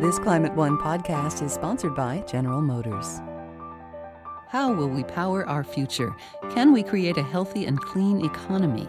This Climate One podcast is sponsored by General Motors. How will we power our future? Can we create a healthy and clean economy?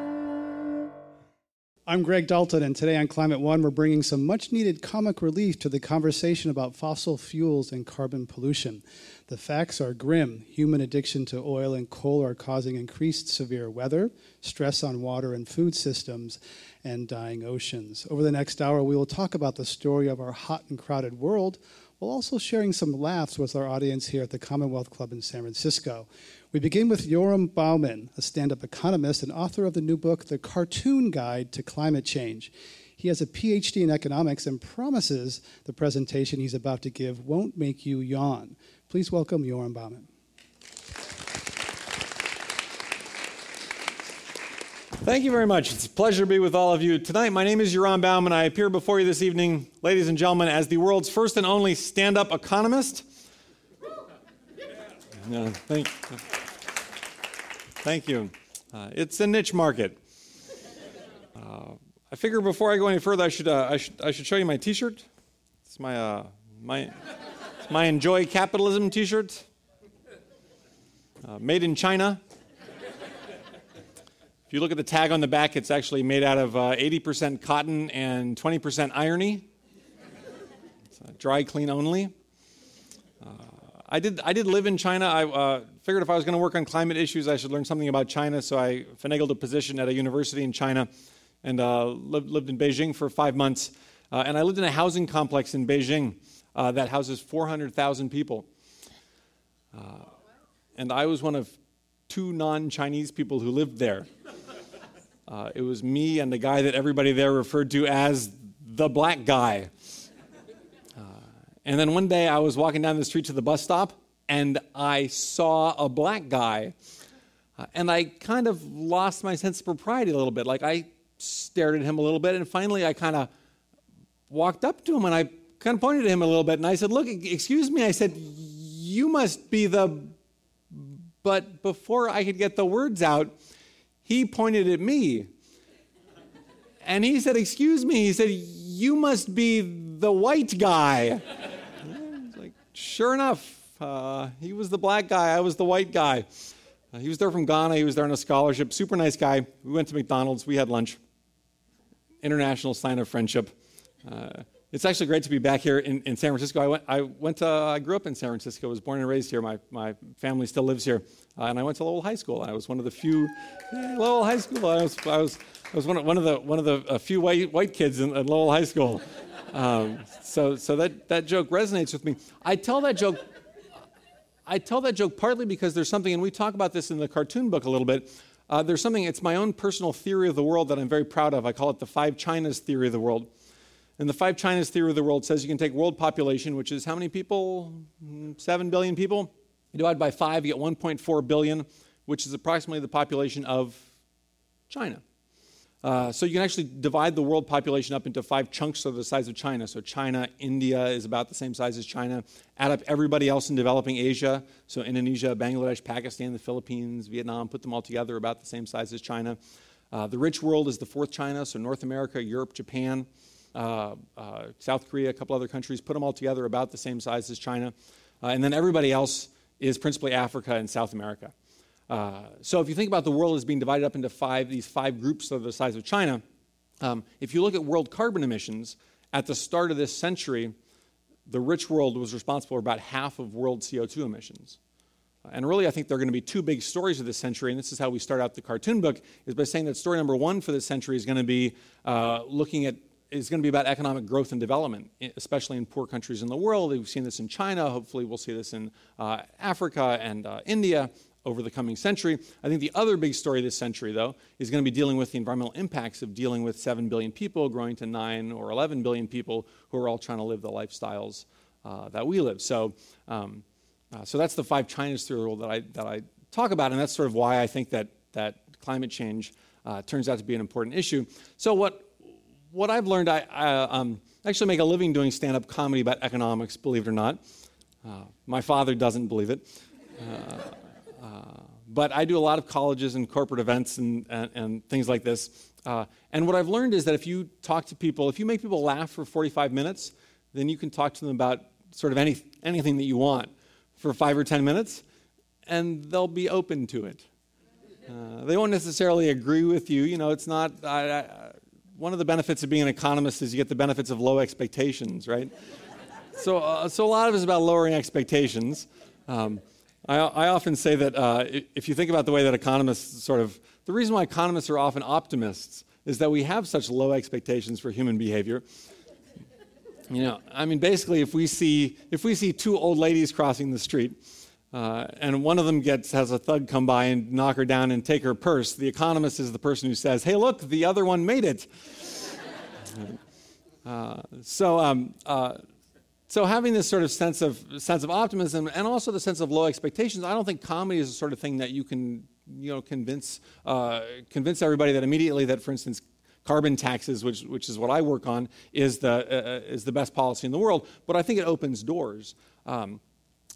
I'm Greg Dalton, and today on Climate One, we're bringing some much needed comic relief to the conversation about fossil fuels and carbon pollution. The facts are grim. Human addiction to oil and coal are causing increased severe weather, stress on water and food systems, and dying oceans. Over the next hour, we will talk about the story of our hot and crowded world while also sharing some laughs with our audience here at the Commonwealth Club in San Francisco. We begin with Yoram Bauman, a stand up economist and author of the new book, The Cartoon Guide to Climate Change. He has a PhD in economics and promises the presentation he's about to give won't make you yawn. Please welcome Yoram Bauman. Thank you very much. It's a pleasure to be with all of you tonight. My name is Yoram Bauman. I appear before you this evening, ladies and gentlemen, as the world's first and only stand up economist. Yeah, uh, thank, thank you. Uh, it's a niche market. Uh, I figure before I go any further, I should, uh, I should, I should show you my T-shirt. It's my, uh, my, it's my Enjoy Capitalism T-shirt, uh, made in China. If you look at the tag on the back, it's actually made out of 80% uh, cotton and 20% irony. It's dry clean only. I did, I did live in China. I figured if I was going to work on climate issues, I should learn something about China. So I finagled a position at a university in China and uh, lived, lived in Beijing for five months. Uh, and I lived in a housing complex in Beijing uh, that houses 400,000 people. Uh, and I was one of two non Chinese people who lived there. Uh, it was me and the guy that everybody there referred to as the black guy. And then one day I was walking down the street to the bus stop and I saw a black guy. Uh, and I kind of lost my sense of propriety a little bit. Like I stared at him a little bit and finally I kind of walked up to him and I kind of pointed at him a little bit and I said, Look, excuse me. I said, You must be the. But before I could get the words out, he pointed at me. And he said, Excuse me. He said, You must be the white guy. Like, sure enough, uh, he was the black guy, I was the white guy. Uh, he was there from Ghana, he was there on a scholarship. Super nice guy. We went to McDonald's, we had lunch. International sign of friendship. Uh, it's actually great to be back here in, in San Francisco. I went, I went to, I grew up in San Francisco, was born and raised here. My, my family still lives here. Uh, and I went to Lowell High School. I was one of the few, Lowell High School. I was, I was, I was one, of, one of the, one of the few white, white kids in, at Lowell High School. Um, so so that, that joke resonates with me. I tell that joke. I tell that joke partly because there's something, and we talk about this in the cartoon book a little bit. Uh, there's something, it's my own personal theory of the world that I'm very proud of. I call it the five Chinas theory of the world. And the five Chinas theory of the world says you can take world population, which is how many people? Seven billion people. You divide by five, you get 1.4 billion, which is approximately the population of China. Uh, so you can actually divide the world population up into five chunks of the size of China. So China, India is about the same size as China. Add up everybody else in developing Asia. So Indonesia, Bangladesh, Pakistan, the Philippines, Vietnam, put them all together about the same size as China. Uh, the rich world is the fourth China. So North America, Europe, Japan, uh, uh South Korea, a couple other countries. Put them all together about the same size as China. Uh, and then everybody else is principally Africa and South America. Uh, so if you think about the world as being divided up into five, these five groups of the size of China, um, if you look at world carbon emissions, at the start of this century, the rich world was responsible for about half of world CO2 emissions. And really, I think there are going to be two big stories of this century, and this is how we start out the cartoon book, is by saying that story number one for this century is going to be uh, looking at is going to be about economic growth and development, especially in poor countries in the world. We've seen this in China. Hopefully, we'll see this in uh, Africa and uh, India over the coming century. I think the other big story this century, though, is going to be dealing with the environmental impacts of dealing with 7 billion people growing to 9 or 11 billion people who are all trying to live the lifestyles uh, that we live. So, um, uh, so that's the five Chinas theory rule that I, that I talk about, and that's sort of why I think that, that climate change uh, turns out to be an important issue. So, what, what I've learned, I, I um, actually make a living doing stand up comedy about economics, believe it or not. Uh, my father doesn't believe it. Uh, but I do a lot of colleges and corporate events and, and, and things like this. Uh, and what I've learned is that if you talk to people, if you make people laugh for 45 minutes, then you can talk to them about sort of any, anything that you want for five or 10 minutes, and they'll be open to it. Uh, they won't necessarily agree with you. You know, it's not. I, I, one of the benefits of being an economist is you get the benefits of low expectations, right? so, uh, so a lot of it is about lowering expectations. Um, I, I, often say that uh, if you think about the way that economists sort of, the reason why economists are often optimists is that we have such low expectations for human behavior. You know, I mean, basically, if we see if we see two old ladies crossing the street, uh, and one of them gets has a thug come by and knock her down and take her purse, the economist is the person who says, "Hey, look, the other one made it." uh, so, um, uh, so having this sort of sense of sense of optimism and also the sense of low expectations, I don't think comedy is the sort of thing that you can you know convince uh, convince everybody that immediately that, for instance, carbon taxes, which, which is what I work on, is the, uh, uh, is the best policy in the world. But I think it opens doors. Um,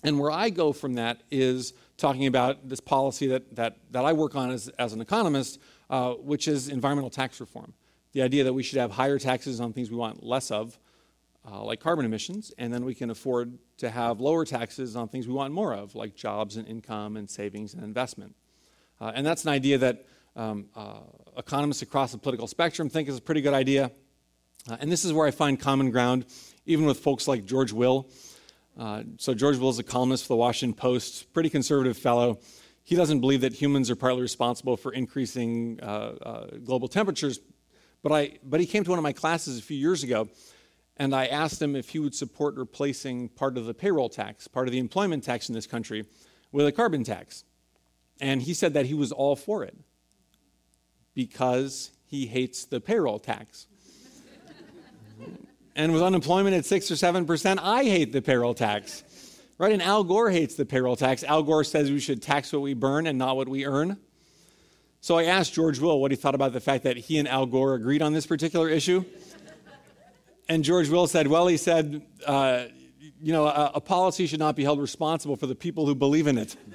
and where I go from that is talking about this policy that, that, that I work on as, as an economist, uh, which is environmental tax reform. The idea that we should have higher taxes on things we want less of, uh, like carbon emissions, and then we can afford to have lower taxes on things we want more of, like jobs and income and savings and investment. Uh, and that's an idea that um, uh, economists across the political spectrum think is a pretty good idea. Uh, and this is where I find common ground, even with folks like George Will. Uh, so, George Will is a columnist for the Washington Post, pretty conservative fellow. He doesn't believe that humans are partly responsible for increasing uh, global temperatures. But, I, but he came to one of my classes a few years ago, and I asked him if he would support replacing part of the payroll tax, part of the employment tax in this country, with a carbon tax. And he said that he was all for it because he hates the payroll tax. and with unemployment at 6 or 7%, I hate the payroll tax. Right? And Al Gore hates the payroll tax. Al Gore says we should tax what we burn and not what we earn. So I asked George Will what he thought about the fact that he and Al Gore agreed on this particular issue. And George Will said, well, he said, uh, you know, a, a policy should not be held responsible for the people who believe in it.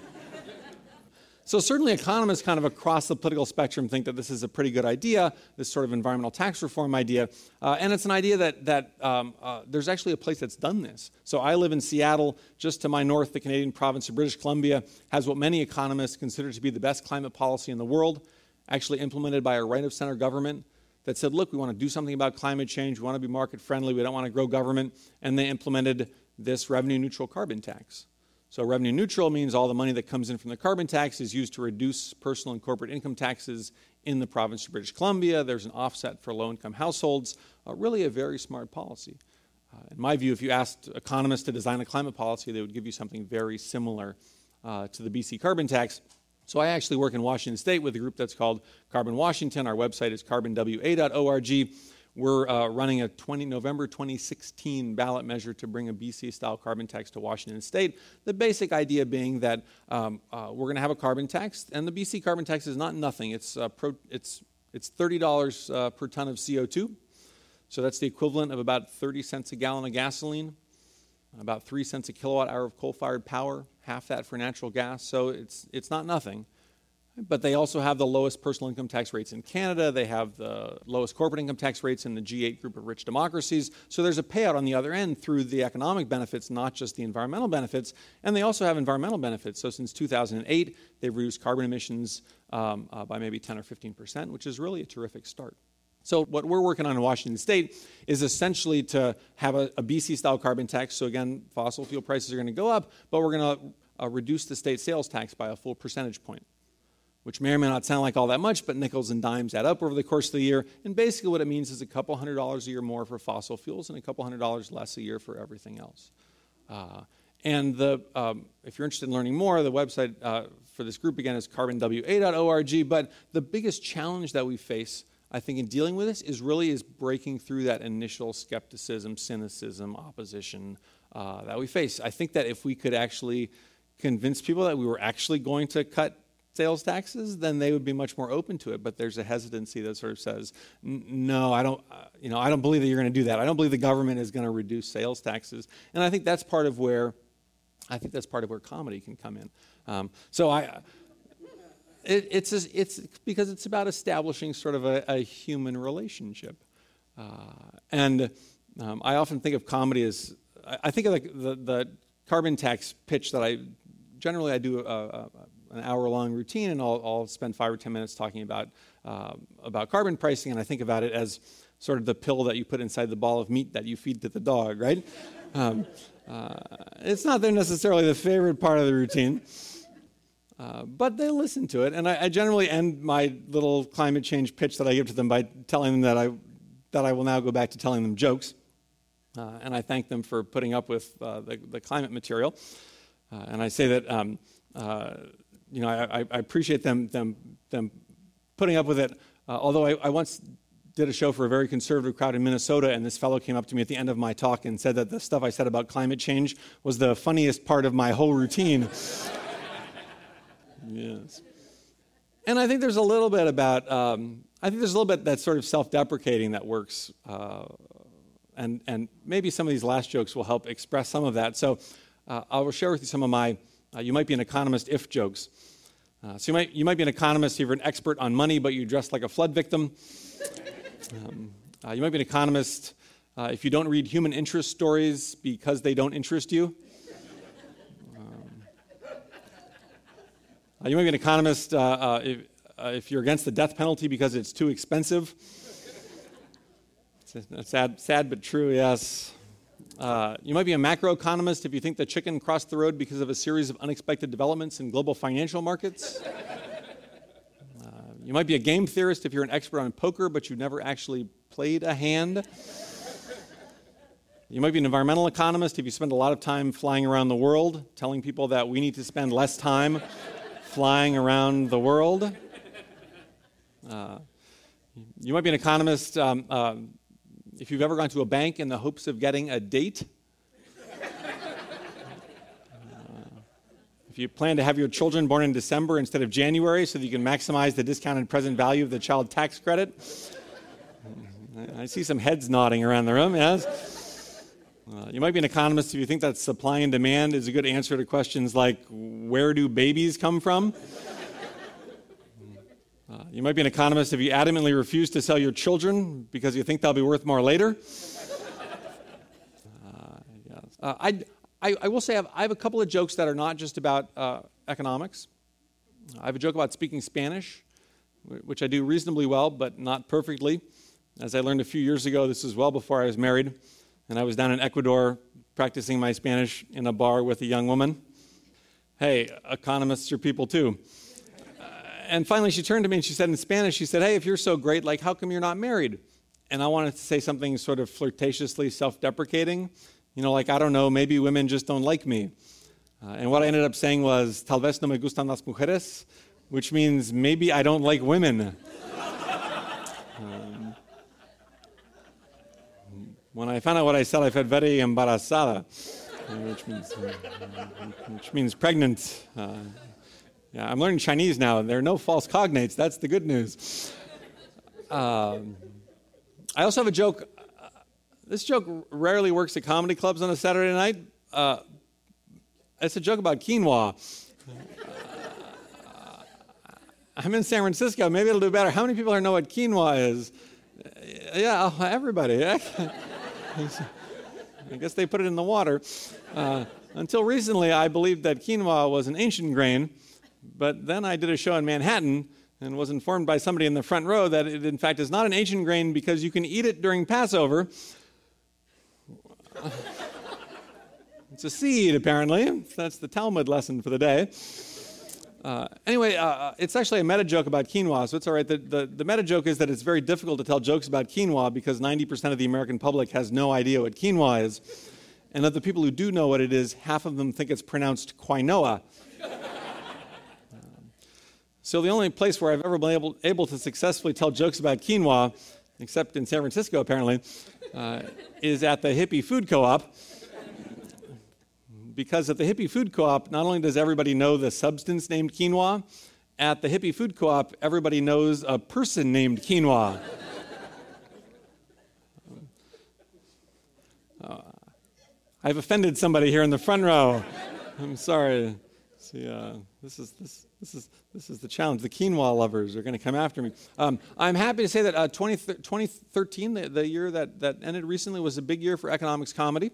So, certainly, economists kind of across the political spectrum think that this is a pretty good idea, this sort of environmental tax reform idea. Uh, and it's an idea that, that um, uh, there's actually a place that's done this. So, I live in Seattle. Just to my north, the Canadian province of British Columbia has what many economists consider to be the best climate policy in the world, actually implemented by a right of center government that said, look, we want to do something about climate change, we want to be market friendly, we don't want to grow government. And they implemented this revenue neutral carbon tax. So, revenue neutral means all the money that comes in from the carbon tax is used to reduce personal and corporate income taxes in the province of British Columbia. There's an offset for low income households. Uh, really, a very smart policy. Uh, in my view, if you asked economists to design a climate policy, they would give you something very similar uh, to the BC carbon tax. So, I actually work in Washington State with a group that's called Carbon Washington. Our website is carbonwa.org. We're uh, running a 20, November 2016 ballot measure to bring a BC style carbon tax to Washington state. The basic idea being that um, uh, we're going to have a carbon tax, and the BC carbon tax is not nothing. It's, uh, pro, it's, it's $30 uh, per ton of CO2. So that's the equivalent of about 30 cents a gallon of gasoline, about 3 cents a kilowatt hour of coal fired power, half that for natural gas. So it's, it's not nothing. But they also have the lowest personal income tax rates in Canada. They have the lowest corporate income tax rates in the G8 group of rich democracies. So there's a payout on the other end through the economic benefits, not just the environmental benefits. And they also have environmental benefits. So since 2008, they've reduced carbon emissions um, uh, by maybe 10 or 15 percent, which is really a terrific start. So, what we're working on in Washington state is essentially to have a, a BC style carbon tax. So, again, fossil fuel prices are going to go up, but we're going to uh, reduce the state sales tax by a full percentage point which may or may not sound like all that much, but nickels and dimes add up over the course of the year. And basically, what it means is a couple hundred dollars a year more for fossil fuels and a couple hundred dollars less a year for everything else. Uh, and the, um, if you're interested in learning more, the website uh, for this group again is carbonwa.org. But the biggest challenge that we face, I think, in dealing with this is really is breaking through that initial skepticism, cynicism, opposition uh, that we face. I think that if we could actually convinced people that we were actually going to cut sales taxes, then they would be much more open to it. But there's a hesitancy that sort of says, no, I don't, uh, you know, I don't believe that you're going to do that. I don't believe the government is going to reduce sales taxes. And I think that's part of where, I think that's part of where comedy can come in. Um, so I, it, it's, it's because it's about establishing sort of a, a human relationship. Uh, and um, I often think of comedy as, I, I think of the, the carbon tax pitch that I, generally I do a, a an hour long routine and I'll, I'll, spend five or 10 minutes talking about, uh, about carbon pricing. And I think about it as sort of the pill that you put inside the ball of meat that you feed to the dog, right? Um, uh, it's not necessarily the favorite part of the routine. Uh, but they listen to it, and I, I, generally end my little climate change pitch that I give to them by telling them that I, that I will now go back to telling them jokes. Uh, and I thank them for putting up with uh, the, the, climate material. Uh, and I say that um, uh, you know, I, I, appreciate them, them, them putting up with it. Uh, although I, I, once did a show for a very conservative crowd in Minnesota, and this fellow came up to me at the end of my talk and said that the stuff I said about climate change was the funniest part of my whole routine. yes. And I think there's a little bit about, um, I think there's a little bit that sort of self deprecating that works. Uh, and, and maybe some of these last jokes will help express some of that. So uh, I will share with you some of my uh, you might be an economist if jokes. Uh, so you might, you might be an economist, if you're an expert on money, but you dress like a flood victim. Um, uh, you might be an economist uh, if you don't read human interest stories because they don't interest you. Um, uh, you might be an economist if, if, you're against the death penalty because it's too expensive. Sad, sad but true, yes. Uh, you might be a macroeconomist if you think the chicken crossed the road because of a series of unexpected developments in global financial markets. Uh, you might be a game theorist if you're an expert on poker, but you've never actually played a hand. You might be an environmental economist if you spend a lot of time flying around the world, telling people that we need to spend less time flying around the world. Uh, you might be an economist um, uh, if you've ever gone to a bank in the hopes of getting a date, uh, if you plan to have your children born in December instead of January so that you can maximize the discounted present value of the child tax credit. I see some heads nodding around the room, yes? Uh, you might be an economist if you think that supply and demand is a good answer to questions like where do babies come from? Uh, you might be an economist if you adamantly refuse to sell your children because you think they'll be worth more later. Uh, yes. uh, I, I, I, will say I have, I have, a couple of jokes that are not just about uh, economics. I have a joke about speaking Spanish, which I do reasonably well, but not perfectly. As I learned a few years ago, this is well before I was married, and I was down in Ecuador practicing my Spanish in a bar with a young woman. Hey, economists are people too and finally, she turned to me and she said in Spanish, she said, Hey, if you're so great, like, how come you're not married? And I wanted to say something sort of flirtatiously self deprecating. You know, like, I don't know, maybe women just don't like me. Uh, and what I ended up saying was, Tal vez no me gustan las mujeres, which means maybe I don't like women. um, when I found out what I said, I felt very embarazada, which means, which means pregnant. Uh, yeah, I'm learning Chinese now. and There are no false cognates. That's the good news. Um, I also have a joke. This joke rarely works at comedy clubs on a Saturday night. Uh, it's a joke about quinoa. Uh, I'm in San Francisco. Maybe it'll do better. How many people here know what quinoa is? Yeah, oh, everybody. I guess they put it in the water. Uh, until recently, I believed that quinoa was an ancient grain. But then I did a show in Manhattan and was informed by somebody in the front row that it, in fact, is not an ancient grain because you can eat it during Passover. it's a seed, apparently. That's the Talmud lesson for the day. Uh, anyway, uh, uh, it's actually a meta joke about quinoa, so it's all right. The, the, the meta joke is that it's very difficult to tell jokes about quinoa because 90% of the American public has no idea what quinoa is. And of the people who do know what it is, half of them think it's pronounced quinoa. So the only place where I've ever been able, able to successfully tell jokes about quinoa, except in San Francisco apparently, uh, is at the hippie food co-op. because at the Hippie Food Co op, not only does everybody know the substance named quinoa, at the Hippie Food Co op, everybody knows a person named quinoa. uh, I've offended somebody here in the front row. I'm sorry. See, uh, this is this this is this is the challenge. The quinoa lovers are going to come after me. Um, I'm happy to say that uh, 20, 2013, the, the, year that, that ended recently, was a big year for economics comedy.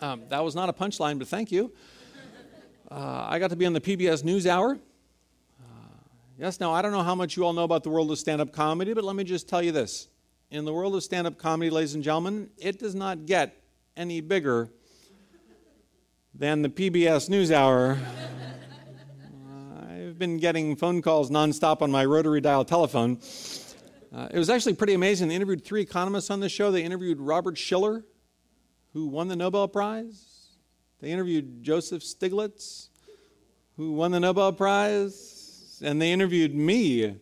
Um, that was not a punchline, but thank you. Uh, I got to be on the PBS NewsHour. Uh, yes, now I don't know how much you all know about the world of stand-up comedy, but let me just tell you this: in the world of stand-up comedy, ladies and gentlemen, it does not get any bigger than the PBS NewsHour. Been getting phone calls nonstop on my rotary dial telephone. Uh, it was actually pretty amazing. They interviewed three economists on the show. They interviewed Robert Shiller, who won the Nobel Prize. They interviewed Joseph Stiglitz, who won the Nobel Prize. And they interviewed me. Uh,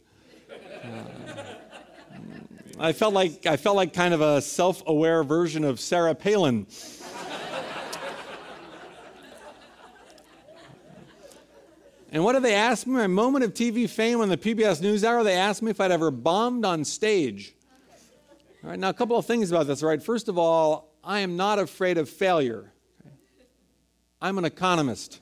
I felt like I felt like kind of a self-aware version of Sarah Palin. And what did they ask me? My moment of TV fame on the PBS NewsHour, they asked me if I'd ever bombed on stage. All right, now a couple of things about this. All right, first of all, I am not afraid of failure. I'm an economist.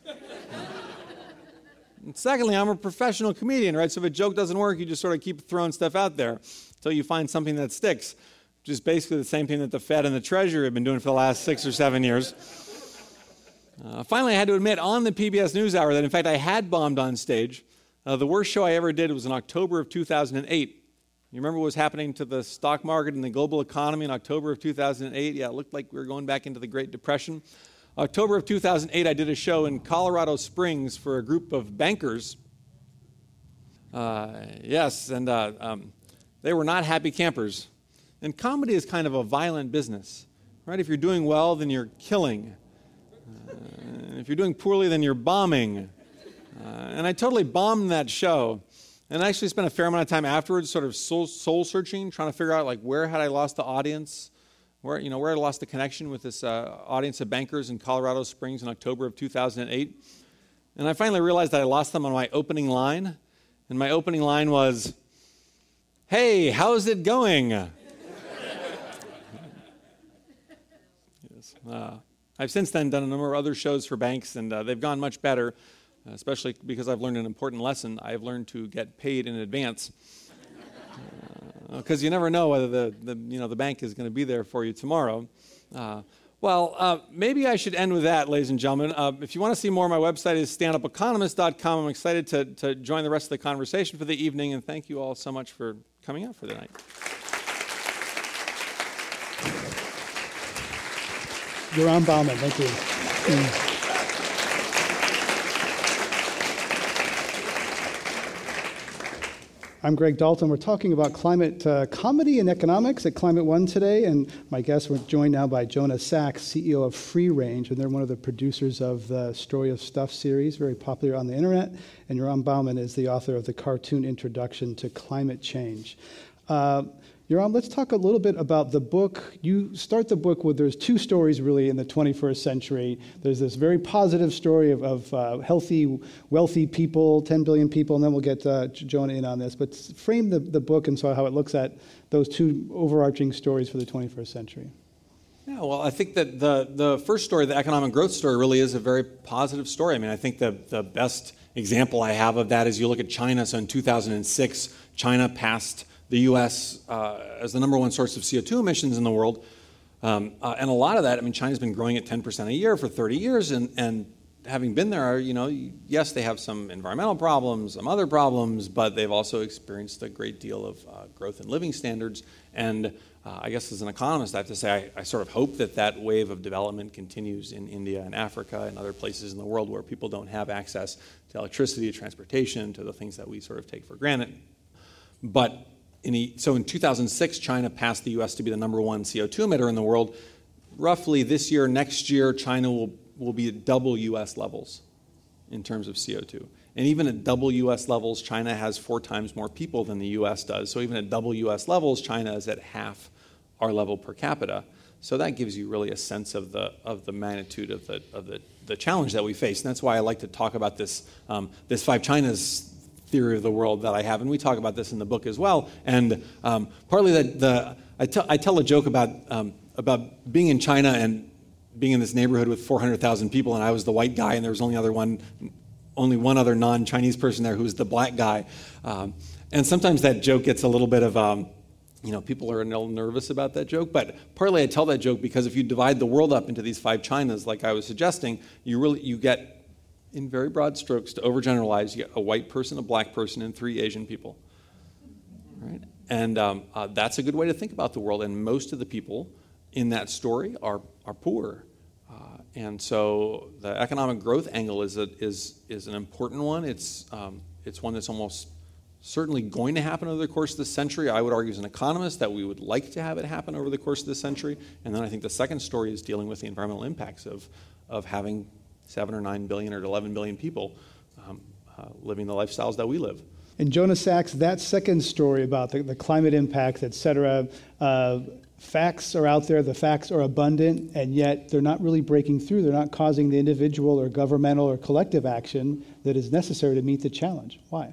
and secondly, I'm a professional comedian, right? So if a joke doesn't work, you just sort of keep throwing stuff out there until you find something that sticks, which is basically the same thing that the Fed and the Treasury have been doing for the last six or seven years. Uh, finally, I had to admit on the PBS NewsHour that, in fact, I had bombed on stage. Uh, the worst show I ever did was in October of 2008. You remember what was happening to the stock market and the global economy in October of 2008? Yeah, it looked like we were going back into the Great Depression. October of 2008, I did a show in Colorado Springs for a group of bankers. Uh, yes, and uh, um, they were not happy campers. And comedy is kind of a violent business, right? If you're doing well, then you're killing. Uh, if you're doing poorly, then you're bombing. Uh, and I totally bombed that show. And I actually spent a fair amount of time afterwards, sort of soul, soul searching, trying to figure out like where had I lost the audience, where you know where I lost the connection with this uh, audience of bankers in Colorado Springs in October of 2008. And I finally realized that I lost them on my opening line. And my opening line was, "Hey, how's it going?" yes. Uh, I've since then done a number of other shows for banks, and uh, they've gone much better, especially because I've learned an important lesson. I've learned to get paid in advance. Because uh, you never know whether the, the, you know, the bank is going to be there for you tomorrow. Uh, well, uh, maybe I should end with that, ladies and gentlemen. Uh, if you want to see more, my website is standupeconomist.com. I'm excited to, to join the rest of the conversation for the evening, and thank you all so much for coming out for the night. Yoram Bauman, thank you. Mm. I'm Greg Dalton. We're talking about climate uh, comedy and economics at Climate One today, and my guests we're joined now by Jonah Sachs, CEO of Free Range, and they're one of the producers of the Story of Stuff series, very popular on the internet. And Yoram Bauman is the author of the cartoon introduction to climate change. Uh, Yoram, let's talk a little bit about the book. You start the book with there's two stories really in the 21st century. There's this very positive story of, of uh, healthy, wealthy people, 10 billion people, and then we'll get uh, Jonah in on this. But frame the, the book and so how it looks at those two overarching stories for the 21st century. Yeah, well, I think that the, the first story, the economic growth story, really is a very positive story. I mean, I think the, the best example I have of that is you look at China. So in 2006, China passed the U.S. Uh, as the number one source of CO2 emissions in the world. Um, uh, and a lot of that, I mean, China's been growing at 10% a year for 30 years, and, and having been there, you know, yes, they have some environmental problems, some other problems, but they've also experienced a great deal of uh, growth in living standards. And uh, I guess as an economist, I have to say, I, I, sort of hope that that wave of development continues in India and Africa and other places in the world where people don't have access to electricity, transportation, to the things that we sort of take for granted. But in a, so in 2006, China passed the US to be the number one CO2 emitter in the world. Roughly this year, next year, China will, will be at double US levels in terms of CO2. And even at double US levels, China has four times more people than the US does. So even at double US levels, China is at half our level per capita. So that gives you really a sense of the, of the magnitude of the, of the the challenge that we face. And that's why I like to talk about this, um, this five Chinas theory of the world that I have. And we talk about this in the book as well. And um, partly that the, I, t- I tell a joke about, um, about being in China and being in this neighborhood with 400,000 people, and I was the white guy, and there was only other one, only one other non-Chinese person there who was the black guy. Um, and sometimes that joke gets a little bit of, um, you know, people are a little nervous about that joke. But partly I tell that joke because if you divide the world up into these five Chinas, like I was suggesting, you really you get, in very broad strokes, to overgeneralize, you get a white person, a black person, and three Asian people. Right? And um, uh, that's a good way to think about the world. And most of the people in that story are, are poor. Uh, and so the economic growth angle is, a, is, is an important one. It's, um, it's one that's almost certainly going to happen over the course of this century. I would argue as an economist that we would like to have it happen over the course of this century. And then I think the second story is dealing with the environmental impacts of, of having 7 or 9 billion or 11 billion people um, uh, living the lifestyles that we live. And Jonah Sachs, that second story about the, the climate impacts, et cetera, uh, facts are out there, the facts are abundant, and yet they're not really breaking through. They're not causing the individual or governmental or collective action that is necessary to meet the challenge. Why?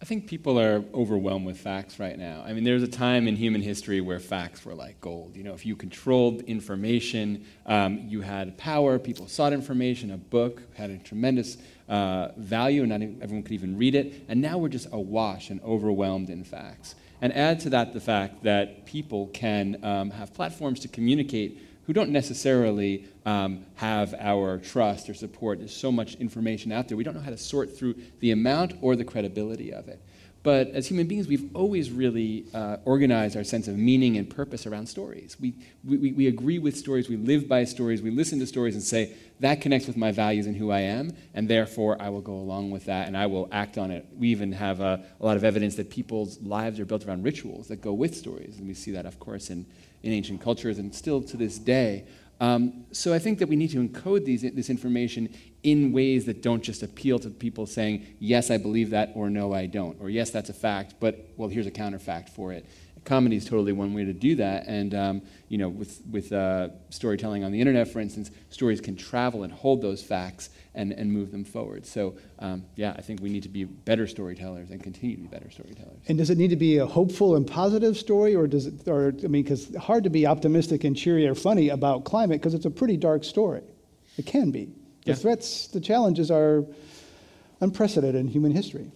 I think people are overwhelmed with facts right now. I mean, there's a time in human history where facts were like gold. You know, if you controlled information, um, you had power, people sought information, a book had a tremendous uh, value, and not everyone could even read it. And now we're just awash and overwhelmed in facts. And add to that the fact that people can um, have platforms to communicate who don't necessarily um, have our trust or support. There's so much information out there. We don't know how to sort through the amount or the credibility of it. But as human beings, we've always really uh, organized our sense of meaning and purpose around stories. We, we, we agree with stories, we live by stories, we listen to stories and say, that connects with my values and who I am, and therefore I will go along with that and I will act on it. We even have a, a lot of evidence that people's lives are built around rituals that go with stories. And we see that, of course, in, in ancient cultures and still to this day. Um, so I think that we need to encode these, this information in ways that don't just appeal to people saying, yes, I believe that, or no, I don't, or yes, that's a fact, but well, here's a counterfact for it comedy is totally one way to do that. And um, you know, with with uh, storytelling on the internet, for instance, stories can travel and hold those facts and, and move them forward. So um, yeah, I think we need to be better storytellers and continue to be better storytellers. And does it need to be a hopeful and positive story, or does it? Or I mean, because hard to be optimistic and cheery or funny about climate because it's a pretty dark story. It can be. The yeah. threats, the challenges are unprecedented in human history.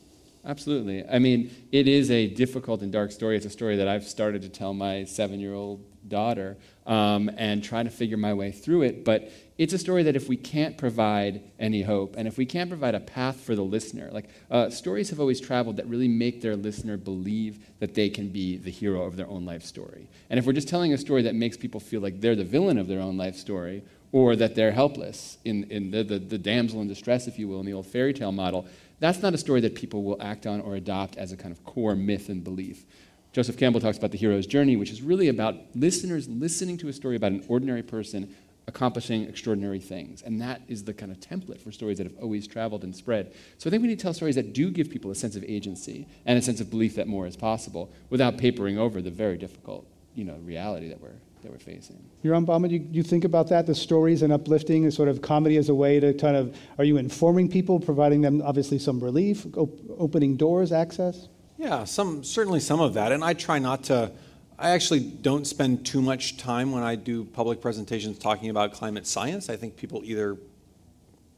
Absolutely. I mean, it is a difficult and dark story. It's a story that I've started to tell my seven year old daughter um, and trying to figure my way through it. But it's a story that if we can't provide any hope and if we can't provide a path for the listener, like uh, stories have always traveled that really make their listener believe that they can be the hero of their own life story. And if we're just telling a story that makes people feel like they're the villain of their own life story or that they're helpless in, in the, the, the damsel in distress, if you will, in the old fairy tale model, that's not a story that people will act on or adopt as a kind of core myth and belief. Joseph Campbell talks about the hero's journey, which is really about listeners listening to a story about an ordinary person accomplishing extraordinary things. And that is the kind of template for stories that have always traveled and spread. So I think we need to tell stories that do give people a sense of agency and a sense of belief that more is possible without papering over the very difficult you know, reality that we're that we're facing. Yoram Bauman, do you, you think about that, the stories and uplifting, and sort of comedy as a way to kind of, are you informing people, providing them obviously some relief, op- opening doors, access? Yeah, some certainly some of that, and I try not to. I actually don't spend too much time when I do public presentations talking about climate science. I think people either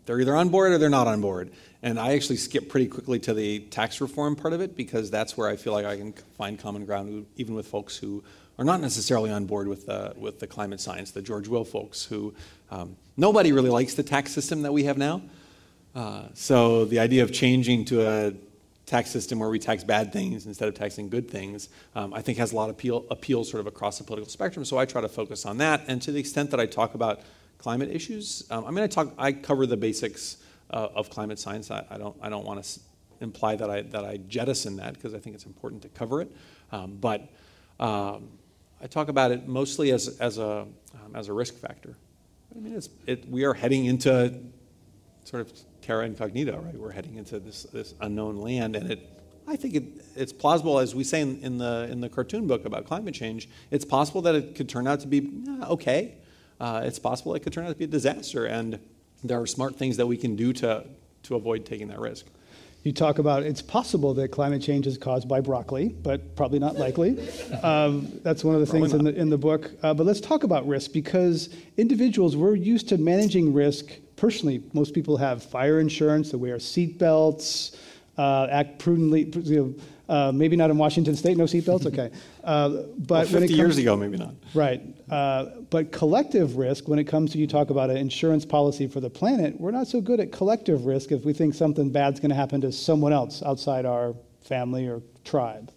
they're either on board or they're not on board. And I actually skip pretty quickly to the tax reform part of it because that's where I feel like I can find common ground, even with folks who are not necessarily on board with the, with the climate science, the George Will folks, who um, nobody really likes the tax system that we have now. Uh, so the idea of changing to a tax system where we tax bad things instead of taxing good things, um, I think has a lot of appeal, appeal sort of across the political spectrum. So I try to focus on that. And to the extent that I talk about climate issues, um, I mean, I talk, I cover the basics uh, of climate science. I, I, don't, I don't want to imply that I, that I jettison that because I think it's important to cover it. Um, but um, I talk about it mostly as, as, a, um, as a risk factor. I mean, it's, it, we are heading into sort of terra incognita, right? We're heading into this, this unknown land, and it, I think it, it's plausible, as we say in, in, the, in the cartoon book about climate change, it's possible that it could turn out to be okay. Uh, it's possible it could turn out to be a disaster. And there are smart things that we can do to, to avoid taking that risk. You talk about it's possible that climate change is caused by broccoli, but probably not likely. Um, that's one of the Probably things in the, in the book. Uh, but let's talk about risk because individuals, we're used to managing risk personally. Most people have fire insurance, they wear seatbelts, uh, act prudently. You know, uh, maybe not in Washington State, no seatbelts. Okay, uh, but Well, when 50 it comes, years ago, maybe not. Right. Uh, but collective risk, when it comes to you talk about an insurance policy for the planet, we're not so good at collective risk if we think something bad's going to happen to someone else outside our family or tribe.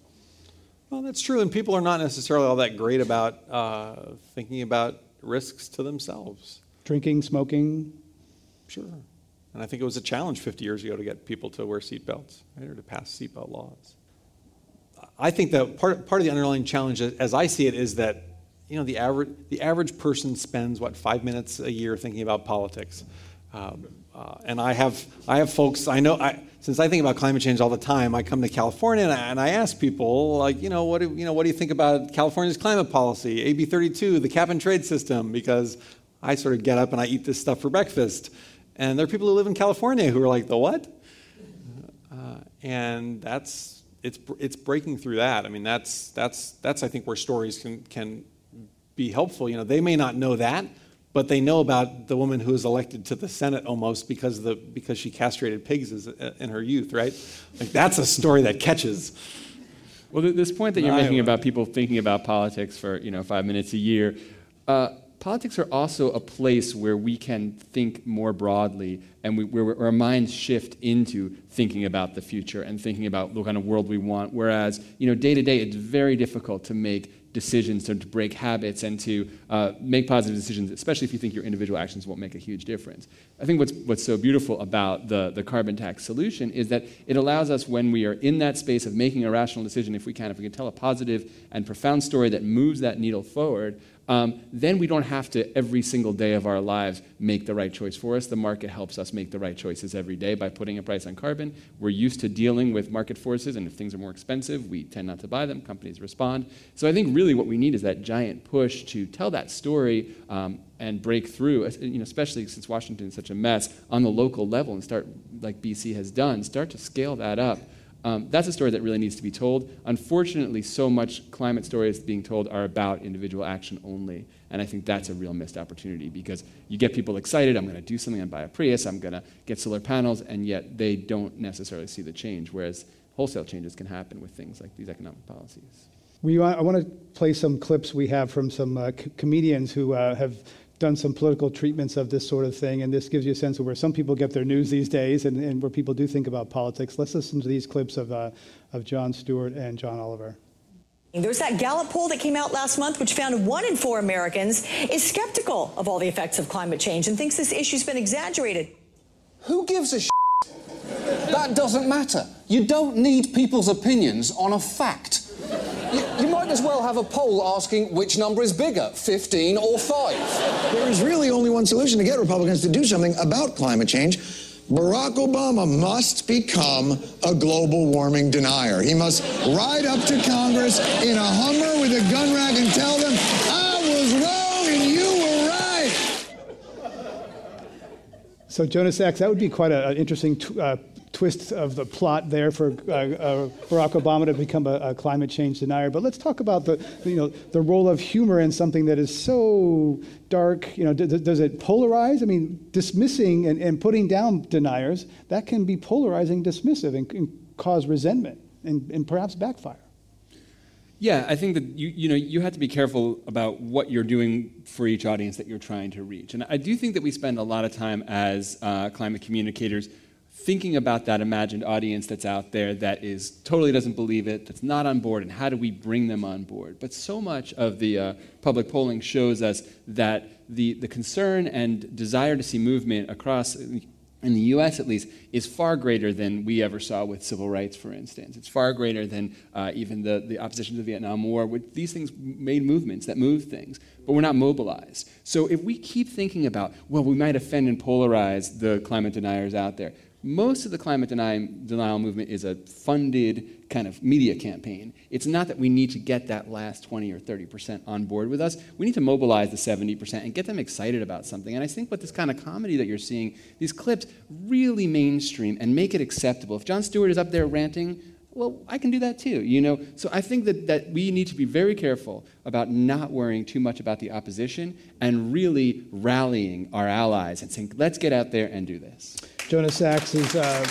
Well, that's true, and people are not necessarily all that great about uh, thinking about risks to themselves. Drinking, smoking. Sure. And I think it was a challenge 50 years ago to get people to wear seatbelts, right, or to pass seatbelt laws. I think that part, part of the underlying challenge, as I see it, is that you know the average the average person spends what five minutes a year thinking about politics, um, uh, and I have I have folks I know I, since I think about climate change all the time. I come to California and I, and I ask people like you know what do, you know what do you think about California's climate policy, AB 32, the cap and trade system, because I sort of get up and I eat this stuff for breakfast, and there are people who live in California who are like the what, uh, and that's it's it's breaking through that. I mean, that's that's that's I think where stories can can be helpful. You know, they may not know that, but they know about the woman who was elected to the Senate almost because the because she castrated pigs in her youth, right? Like that's a story that catches. Well, this point that you're making about people thinking about politics for you know five minutes a year, uh, politics are also a place where we can think more broadly and we, where our minds shift into thinking about the future and thinking about the kind of world we want. Whereas you know day to day, it's very difficult to make decisions, to, to break habits, and to uh, make positive decisions, especially if you think your individual actions won't make a huge difference. I think what's, what's so beautiful about the, the carbon tax solution is that it allows us, when we are in that space of making a rational decision, if we can, if we can tell a positive and profound story that moves that needle forward, um, then we don't have to every single day of our lives make the right choice for us. The market helps us make the right choices every day by putting a price on carbon. We're used to dealing with market forces, and if things are more expensive, we tend not to buy them. Companies respond. So I think really what we need is that giant push to tell that story um, and break through, you know, especially since Washington is such a mess, on the local level and start, like BC has done, start to scale that up. Um, that's a story that really needs to be told. Unfortunately, so much climate stories being told are about individual action only. And I think that's a real missed opportunity because you get people excited, I'm going to do something, I'm buy a Prius, I'm going to get solar panels, and yet they don't necessarily see the change, whereas wholesale changes can happen with things like these economic policies. We I want to play some clips we have from some uh, c- comedians who uh, have done some political treatments of this sort of thing, and this gives you a sense of where some people get their news these days and, and where people do think about politics. Let's listen to these clips of, uh, of Jon Stewart and John Oliver. There's that Gallup poll that came out last month, which found one in four Americans is skeptical of all the effects of climate change and thinks this issue's been exaggerated. Who gives a shit? That doesn't matter. You don't need people's opinions on a fact. You, you might as well have a poll asking which number is bigger, 15 or 5. There is really only one solution to get Republicans to do something about climate change. Barack Obama must become a global warming denier. He must ride up to Congress in a Hummer with a gun rack and tell them, I was wrong and you were right. So, Jonah Sachs, that would be quite an interesting t- uh, twist of the plot there for uh, uh, Barack Obama to become a, a, climate change denier. But let's talk about the, you know, the role of humor in something that is so dark. You know, d- does it polarize? I mean, dismissing and, and putting down deniers, that can be polarizing, dismissive, and, and cause resentment and, and perhaps backfire. Yeah, I think that you, you know you have to be careful about what you're doing for each audience that you're trying to reach. And I do think that we spend a lot of time as uh, climate communicators thinking about that imagined audience that's out there that is totally doesn't believe it, that's not on board, and how do we bring them on board? But so much of the uh, public polling shows us that the, the concern and desire to see movement across, in the US at least, is far greater than we ever saw with civil rights, for instance. It's far greater than uh, even the, the opposition to the Vietnam War. These things made movements that move things, but we're not mobilized. So if we keep thinking about, well, we might offend and polarize the climate deniers out there, most of the climate denial movement is a funded kind of media campaign. It's not that we need to get that last 20 or 30% on board with us. We need to mobilize the 70% and get them excited about something. And I think with this kind of comedy that you're seeing, these clips really mainstream and make it acceptable. If Jon Stewart is up there ranting, well, I can do that too, you know? So I think that, that we need to be very careful about not worrying too much about the opposition and really rallying our allies and saying, let's get out there and do this. Jonah Sachs is uh,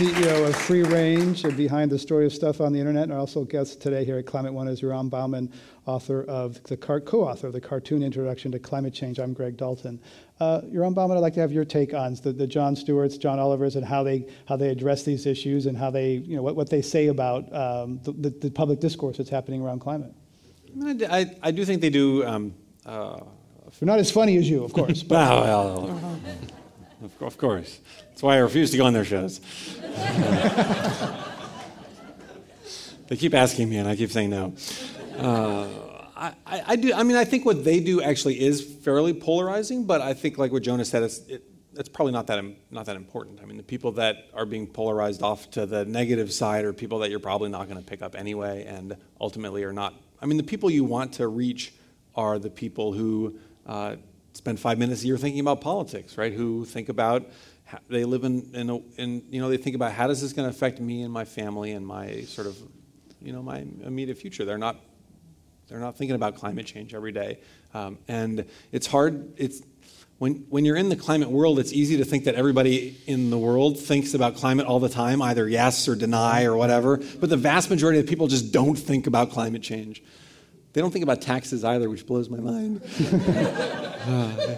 CEO of Free Range and behind the story of stuff on the internet. And our also guest today here at Climate One is Yoram Bauman, author of the car- co-author of the cartoon introduction to climate change. I'm Greg Dalton. Uh, Yoram Bauman, I'd like to have your take on the, the Jon Stewarts, John Olivers, and how they how they address these issues and how they you know what, what they say about um, the, the, the, public discourse that's happening around climate. I, I, I do think they do. Um, uh, They're not as funny as you, of course. But. well, well, of course. That's why I refuse to go on their shows. they keep asking me, and I keep saying no. Uh, I, I, do. I mean, I think what they do actually is fairly polarizing, but I think, like what Jonah said, it's, it, it's probably not that not that important. I mean, the people that are being polarized off to the negative side are people that you're probably not going to pick up anyway, and ultimately are not. I mean, the people you want to reach are the people who uh, spend five minutes a year thinking about politics, right? Who think about they live in, in, a, in you know, they think about how does this going to affect me and my family and my sort of, you know, my immediate future. They're not, they're not thinking about climate change every day, um, and it's hard. It's when, when you're in the climate world, it's easy to think that everybody in the world thinks about climate all the time, either yes or deny or whatever. But the vast majority of people just don't think about climate change. They don't think about taxes either, which blows my mind. uh,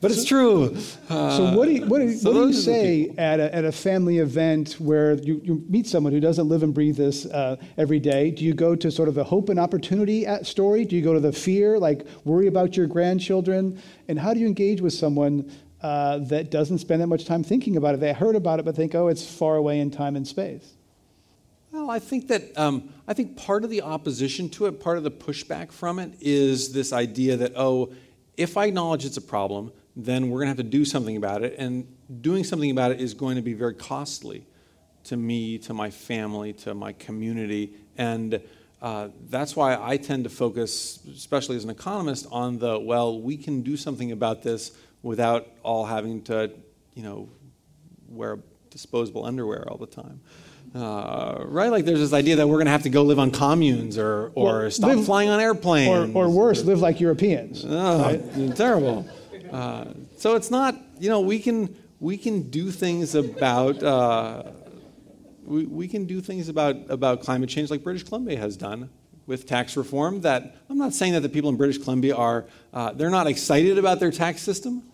but it's true. Uh, so what do you, what do, so what do you say at a, at a family event where you, you meet someone who doesn't live and breathe this uh, every day? Do you go to sort of the hope and opportunity story? Do you go to the fear, like worry about your grandchildren? And how do you engage with someone uh, that doesn't spend that much time thinking about it? They heard about it, but think, oh, it's far away in time and space. Well, I think that um, I think part of the opposition to it, part of the pushback from it, is this idea that oh, if I acknowledge it's a problem, then we're going to have to do something about it, and doing something about it is going to be very costly to me, to my family, to my community, and uh, that's why I tend to focus, especially as an economist, on the well, we can do something about this without all having to, you know, wear disposable underwear all the time. Uh, right? Like there's this idea that we're going to have to go live on communes or, or well, stop live, flying on airplanes. Or, or worse, live like Europeans. Oh, right? terrible. Uh, so it's not, you know, we can, we can do things about, uh, we, we can do things about, about climate change like British Columbia has done with tax reform that I'm not saying that the people in British Columbia are, uh, they're not excited about their tax system.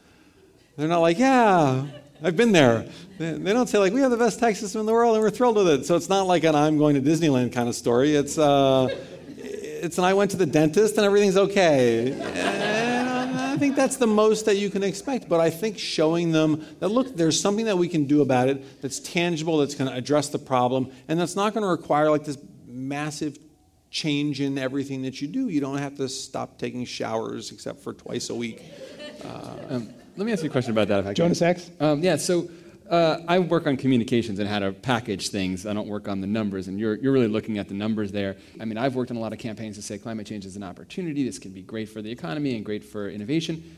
They're not like, yeah, I've been there. They don't say like we have the best tax system in the world and we're thrilled with it. So it's not like an I'm going to Disneyland kind of story. It's uh, it's an I went to the dentist and everything's okay. And I think that's the most that you can expect. But I think showing them that look, there's something that we can do about it that's tangible, that's going to address the problem, and that's not going to require like this massive change in everything that you do. You don't have to stop taking showers except for twice a week. Uh, um, let me ask you a question about that. If I Jonah Sachs? Um, yeah, so uh, I work on communications and how to package things. I don't work on the numbers, and you're, you're really looking at the numbers there. I mean, I've worked on a lot of campaigns to say climate change is an opportunity. This can be great for the economy and great for innovation.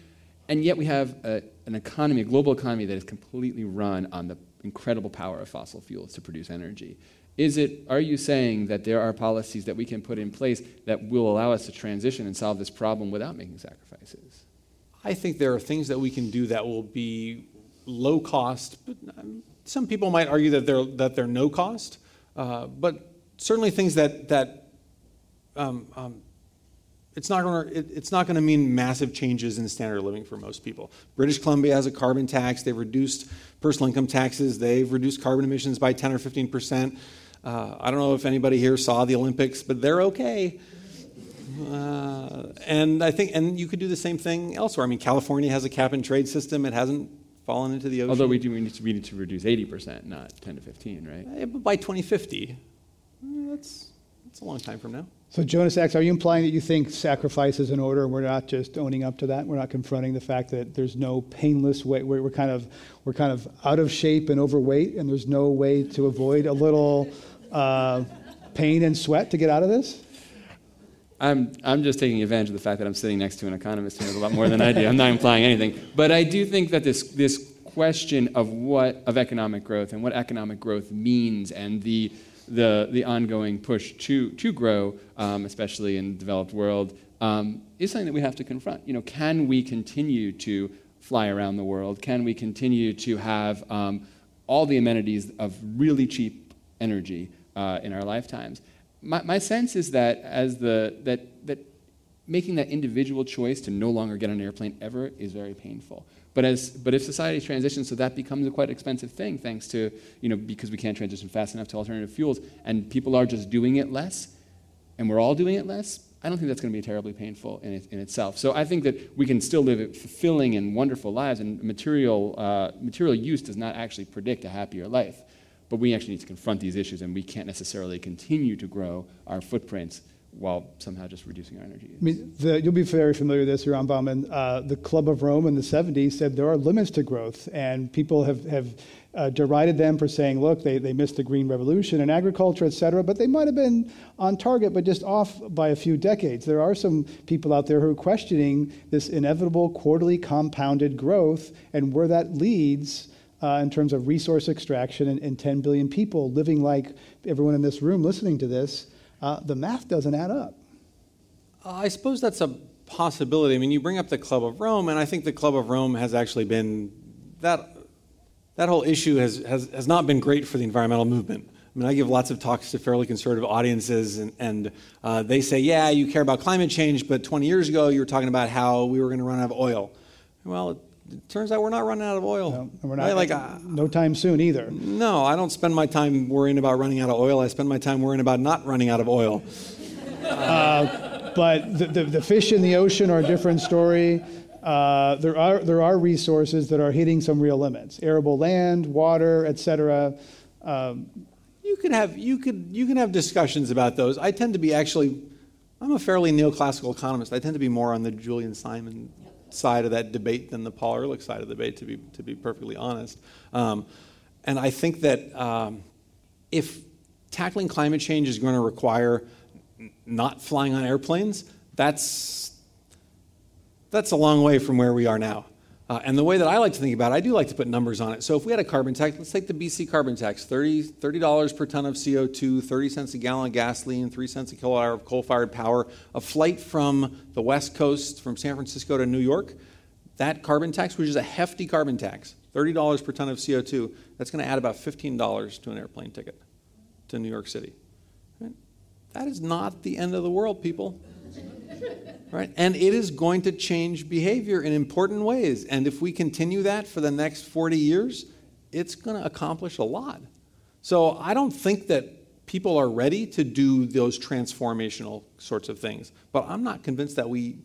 And yet we have a, an economy, a global economy that is completely run on the incredible power of fossil fuels to produce energy. Is it, are you saying that there are policies that we can put in place that will allow us to transition and solve this problem without making sacrifices? I think there are things that we can do that will be low cost, but um, some people might argue that they're, that they're no cost. Uh, but certainly things that, that um, um, it's not going to it, it's not going to mean massive changes in standard of living for most people. British Columbia has a carbon tax. They've reduced personal income taxes. They've reduced carbon emissions by 10 or 15 percent. Uh, I don't know if anybody here saw the Olympics, but they're okay. Uh, and I think, and you could do the same thing elsewhere. I mean, California has a cap and trade system. It hasn't fallen into the ocean. Although we do, we need to, we need to reduce 80%, not 10 to 15, right? Uh, by 2050. Uh, that's, that's a long time from now. So, Jonah Sachs, are you implying that you think sacrifice is in order and we're not just owning up to that? We're not confronting the fact that there's no painless way. We're, we're, kind, of, we're kind of out of shape and overweight, and there's no way to avoid a little uh, pain and sweat to get out of this? I'm, I'm just taking advantage of the fact that I'm sitting next to an economist who knows a lot more than I do. I'm not implying anything. But I do think that this, this question of what of economic growth and what economic growth means and the the, the ongoing push to, to grow, um, especially in the developed world, um, is something that we have to confront. You know, can we continue to fly around the world? Can we continue to have um, all the amenities of really cheap energy uh, in our lifetimes? My, my sense is that as the that that making that individual choice to no longer get on an airplane ever is very painful. But, as, but if society transitions so that becomes a quite expensive thing, thanks to, you know, because we can't transition fast enough to alternative fuels, and people are just doing it less, and we're all doing it less, I don't think that's going to be terribly painful in, it, in itself. So I think that we can still live fulfilling and wonderful lives, and material, uh, material use does not actually predict a happier life. But we actually need to confront these issues, and we can't necessarily continue to grow our footprints while somehow just reducing our energy. I mean, the, you'll be very familiar with this, Yoram Bauman. Uh, the Club of Rome in the 70s said there are limits to growth, and people have, have uh, derided them for saying, look, they, they missed the Green Revolution and agriculture, et cetera, but they might have been on target, but just off by a few decades. There are some people out there who are questioning this inevitable quarterly compounded growth and where that leads. Uh, in terms of resource extraction and, and 10 billion people living like everyone in this room listening to this, uh, the math doesn't add up. Uh, I suppose that's a possibility. I mean, you bring up the Club of Rome, and I think the Club of Rome has actually been that that whole issue has, has, has not been great for the environmental movement. I mean, I give lots of talks to fairly conservative audiences, and, and uh, they say, yeah, you care about climate change, but 20 years ago you were talking about how we were going to run out of oil. Well, it turns out we're not running out of oil. No, we're not. Right? Like, uh, no time soon either. No, I don't spend my time worrying about running out of oil. I spend my time worrying about not running out of oil. Uh, but the, the, the, fish in the ocean are a different story. Uh, there are there are resources that are hitting some real limits: arable land, water, etc. Um, you could have you could you can have discussions about those. I tend to be actually, I'm a fairly neoclassical economist. I tend to be more on the Julian Simon side of that debate than the Paul Ehrlich side of the debate, to be, to be perfectly honest. Um, and I think that um, if tackling climate change is going to require not flying on airplanes, that's, that's a long way from where we are now. Uh, and the way that I like to think about it, I do like to put numbers on it. So if we had a carbon tax, let's take the BC carbon tax 30, $30 per ton of CO2, 30 cents a gallon of gasoline, 3 cents a kilowatt hour of coal fired power. A flight from the West Coast, from San Francisco to New York, that carbon tax, which is a hefty carbon tax, $30 per ton of CO2, that's going to add about $15 to an airplane ticket to New York City. That is not the end of the world, people right? And it is going to change behavior in important ways. And if we continue that for the next 40 years, it's going to accomplish a lot. So I don't think that people are ready to do those transformational sorts of things. But I'm not convinced that we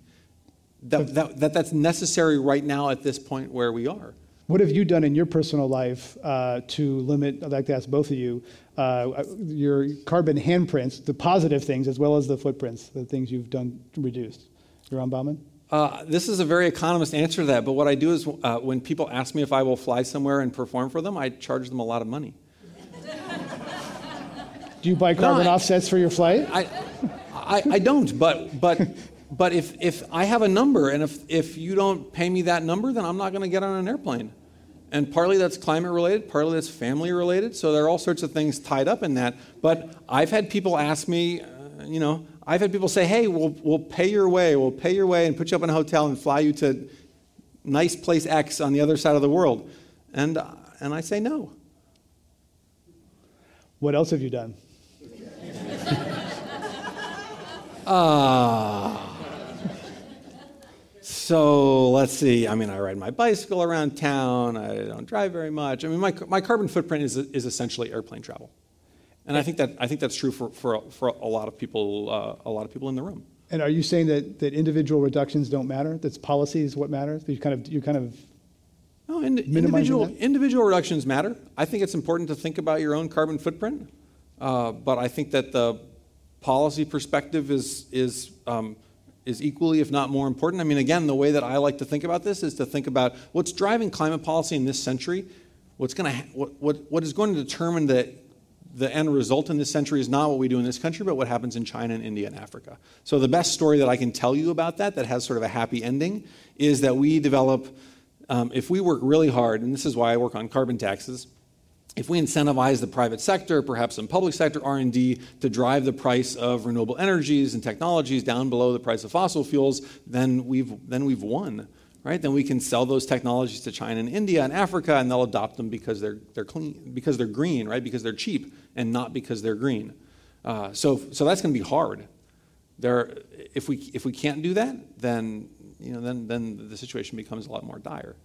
that, that, that that's necessary right now at this point where we are. What have you done in your personal life uh, to limit, I'd like to ask both of you, uh, your carbon handprints, the positive things as well as the footprints, the things you've done reduced? Yoram Bauman? Uh, this is a very economist answer to that, but what I do is uh, when people ask me if I will fly somewhere and perform for them, I charge them a lot of money. do you buy carbon no, I, offsets for your flight? I, I, I don't, but, but, but if, if I have a number and if, if you don't pay me that number, then I'm not going to get on an airplane. And partly that's climate related, partly that's family related. So there are all sorts of things tied up in that. But I've had people ask me, uh, you know, I've had people say, hey, we'll, we'll pay your way, we'll pay your way and put you up in a hotel and fly you to nice place X on the other side of the world. And, uh, and I say no. What else have you done? Ah. uh, so let's see. I mean, I ride my bicycle around town. I don't drive very much. I mean, my, my carbon footprint is, is essentially airplane travel. And I think, that, I think that's true for, for, for a lot of people, uh, a lot of people in the room. And are you saying that, that individual reductions don't matter? That's policy is what matters? You kind of, you kind of no, in, individual, individual reductions matter. I think it's important to think about your own carbon footprint. Uh, but I think that the policy perspective is, is, um, is equally, if not more important. I mean, again, the way that I like to think about this is to think about what's driving climate policy in this century. What's going to, what, what, what is going to determine the, the end result in this century is not what we do in this country, but what happens in China and India and Africa. So, the best story that I can tell you about that, that has sort of a happy ending, is that we develop, um, if we work really hard, and this is why I work on carbon taxes, if we incentivize the private sector, perhaps some public sector R&D, to drive the price of renewable energies and technologies down below the price of fossil fuels, then we've, then we've won. Right? Then we can sell those technologies to China and India and Africa, and they'll adopt them because they're, they're clean, because they're green, right? Because they're cheap, and not because they're green. Uh, so, so that's going to be hard. There, if we if we can't do that, then you know, then then the situation becomes a lot more dire.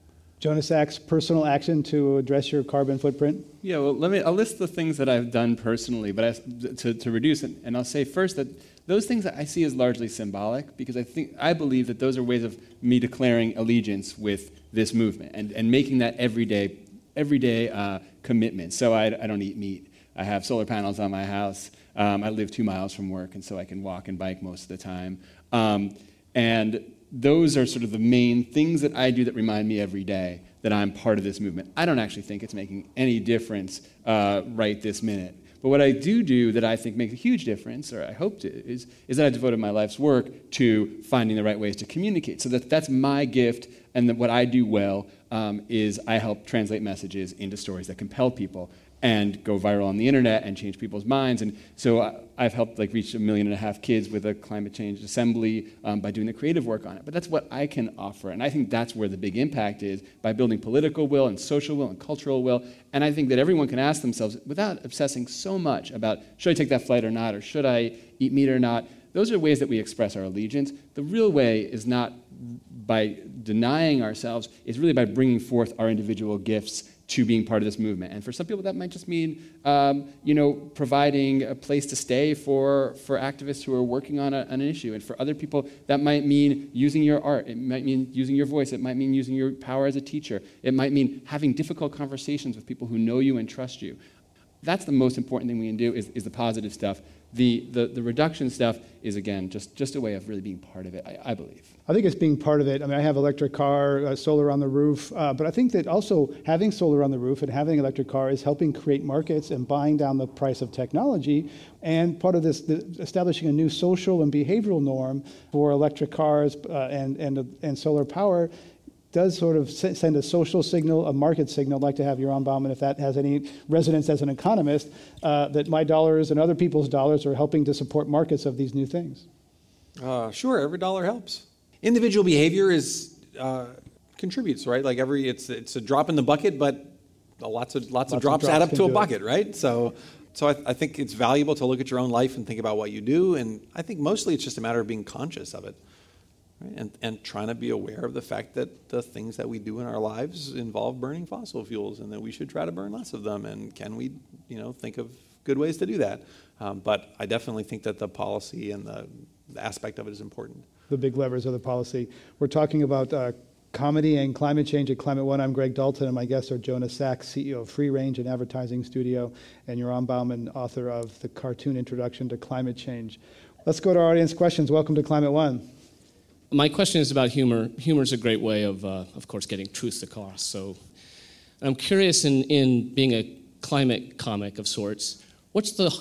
Jonah Sachs, personal action to address your carbon footprint? Yeah, well, let me, I'll list the things that I've done personally but I, to, to reduce it. And I'll say first that those things I see as largely symbolic because I, think, I believe that those are ways of me declaring allegiance with this movement and, and making that everyday, everyday uh, commitment. So I, I don't eat meat. I have solar panels on my house. Um, I live two miles from work, and so I can walk and bike most of the time. Um, and those are sort of the main things that I do that remind me every day that I'm part of this movement. I don't actually think it's making any difference uh, right this minute. But what I do do that I think makes a huge difference, or I hope to, is, is that I devoted my life's work to finding the right ways to communicate. So that, that's my gift, and that what I do well um, is I help translate messages into stories that compel people and go viral on the internet and change people's minds. And so I've helped like reach a million and a half kids with a climate change assembly um, by doing the creative work on it. But that's what I can offer, and I think that's where the big impact is by building political will and social will and cultural will. And I think that everyone can ask themselves without obsessing so much about should I take that flight or not, or should I eat meat or not. Those are ways that we express our allegiance. The real way is not by denying ourselves; it's really by bringing forth our individual gifts to being part of this movement. And for some people, that might just mean, um, you know, providing a place to stay for, for activists who are working on, a, on, an issue. And for other people, that might mean using your art. It might mean using your voice. It might mean using your power as a teacher. It might mean having difficult conversations with people who know you and trust you. That's the most important thing we can do is, is the positive stuff. The, the, the reduction stuff is, again, just, just a way of really being part of it, I, I believe. I think it's being part of it. I mean, I have electric car, uh, solar on the roof, uh, but I think that also having solar on the roof and having electric car is helping create markets and buying down the price of technology. And part of this, the, establishing a new social and behavioral norm for electric cars uh, and, and, and solar power does sort of send a social signal, a market signal. I'd like to have Yoram Bauman, if that has any resonance as an economist, uh, that my dollars and other people's dollars are helping to support markets of these new things. Uh, sure, every dollar helps. Individual behavior is uh, contributes, right? Like every, it's it's a drop in the bucket, but lots of lots, lots of, drops of drops add up to a bucket, it. right? So. So I, I think it's valuable to look at your own life and think about what you do, and I think mostly it's just a matter of being conscious of it. Right? And, and trying to be aware of the fact that the things that we do in our lives involve burning fossil fuels and that we should try to burn less of them. And can we, you know, think of good ways to do that? Um, but I definitely think that the policy and the, the, aspect of it is important. The big levers of the policy. We're talking about uh, comedy and climate change at Climate One. I'm Greg Dalton, and my guests are Jonah Sachs, CEO of Free Range and Advertising Studio, and Yoram Bauman, author of The Cartoon Introduction to Climate Change. Let's go to our audience questions. Welcome to Climate One my question is about humor. Humor is a great way of, uh, of course, getting truth across. So I'm curious in, in being a climate comic of sorts, what's the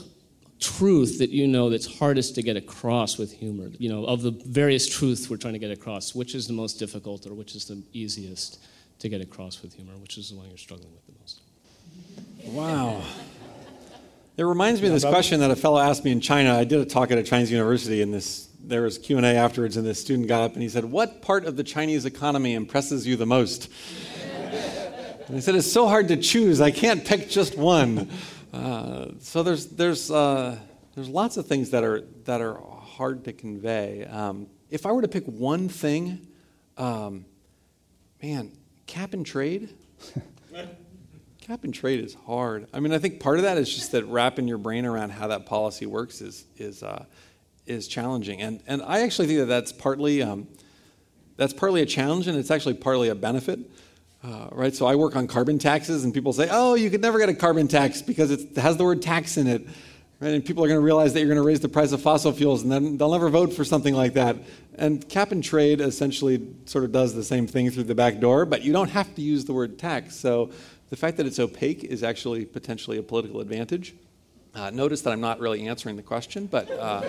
truth that you know that's hardest to get across with humor? You know, of the various truths we're trying to get across, which is the most difficult or which is the easiest to get across with humor? Which is the one you're struggling with the most? Wow. It reminds me of this question that a fellow asked me in China. I did a talk at a Chinese university, and this there was Q&A afterwards, and this student got up and he said, what part of the Chinese economy impresses you the most? and I said, it's so hard to choose. I can't pick just one. Uh, so there's, there's, uh, there's lots of things that are, that are hard to convey. Um, if I were to pick one thing, um, man, cap and trade. cap and trade is hard. I mean, I think part of that is just that wrapping your brain around how that policy works is, is, uh, is challenging. And, and I actually think that that's partly, um, that's partly a challenge and it's actually partly a benefit. Uh, right? So I work on carbon taxes, and people say, oh, you could never get a carbon tax because it has the word tax in it. Right? And people are going to realize that you're going to raise the price of fossil fuels, and then they'll never vote for something like that. And cap and trade essentially sort of does the same thing through the back door, but you don't have to use the word tax. So the fact that it's opaque is actually potentially a political advantage. Uh, notice that I'm not really answering the question, but uh,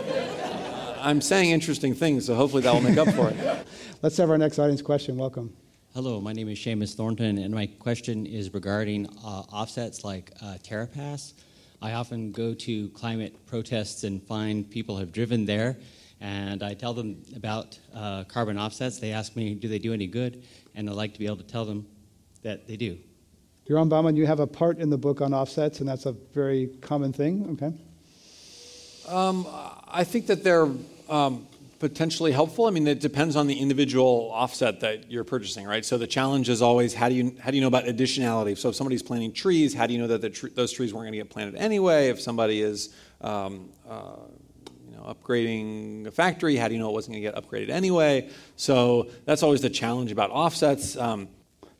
I'm saying interesting things, so hopefully that will make up for it. Let's have our next audience question. Welcome. Hello, my name is Seamus Thornton, and my question is regarding uh, offsets like uh, TerraPass. I often go to climate protests and find people have driven there, and I tell them about uh, carbon offsets. They ask me, do they do any good? And I'd like to be able to tell them that they do. Yoram Bauman, you have a part in the book on offsets, and that's a very common thing. Okay. Um, I think that they're um, potentially helpful. I mean, it depends on the individual offset that you're purchasing, right? So the challenge is always how do you how do you know about additionality? So if somebody's planting trees, how do you know that tr- those trees weren't going to get planted anyway? If somebody is um, uh, you know, upgrading a factory, how do you know it wasn't going to get upgraded anyway? So that's always the challenge about offsets. Um,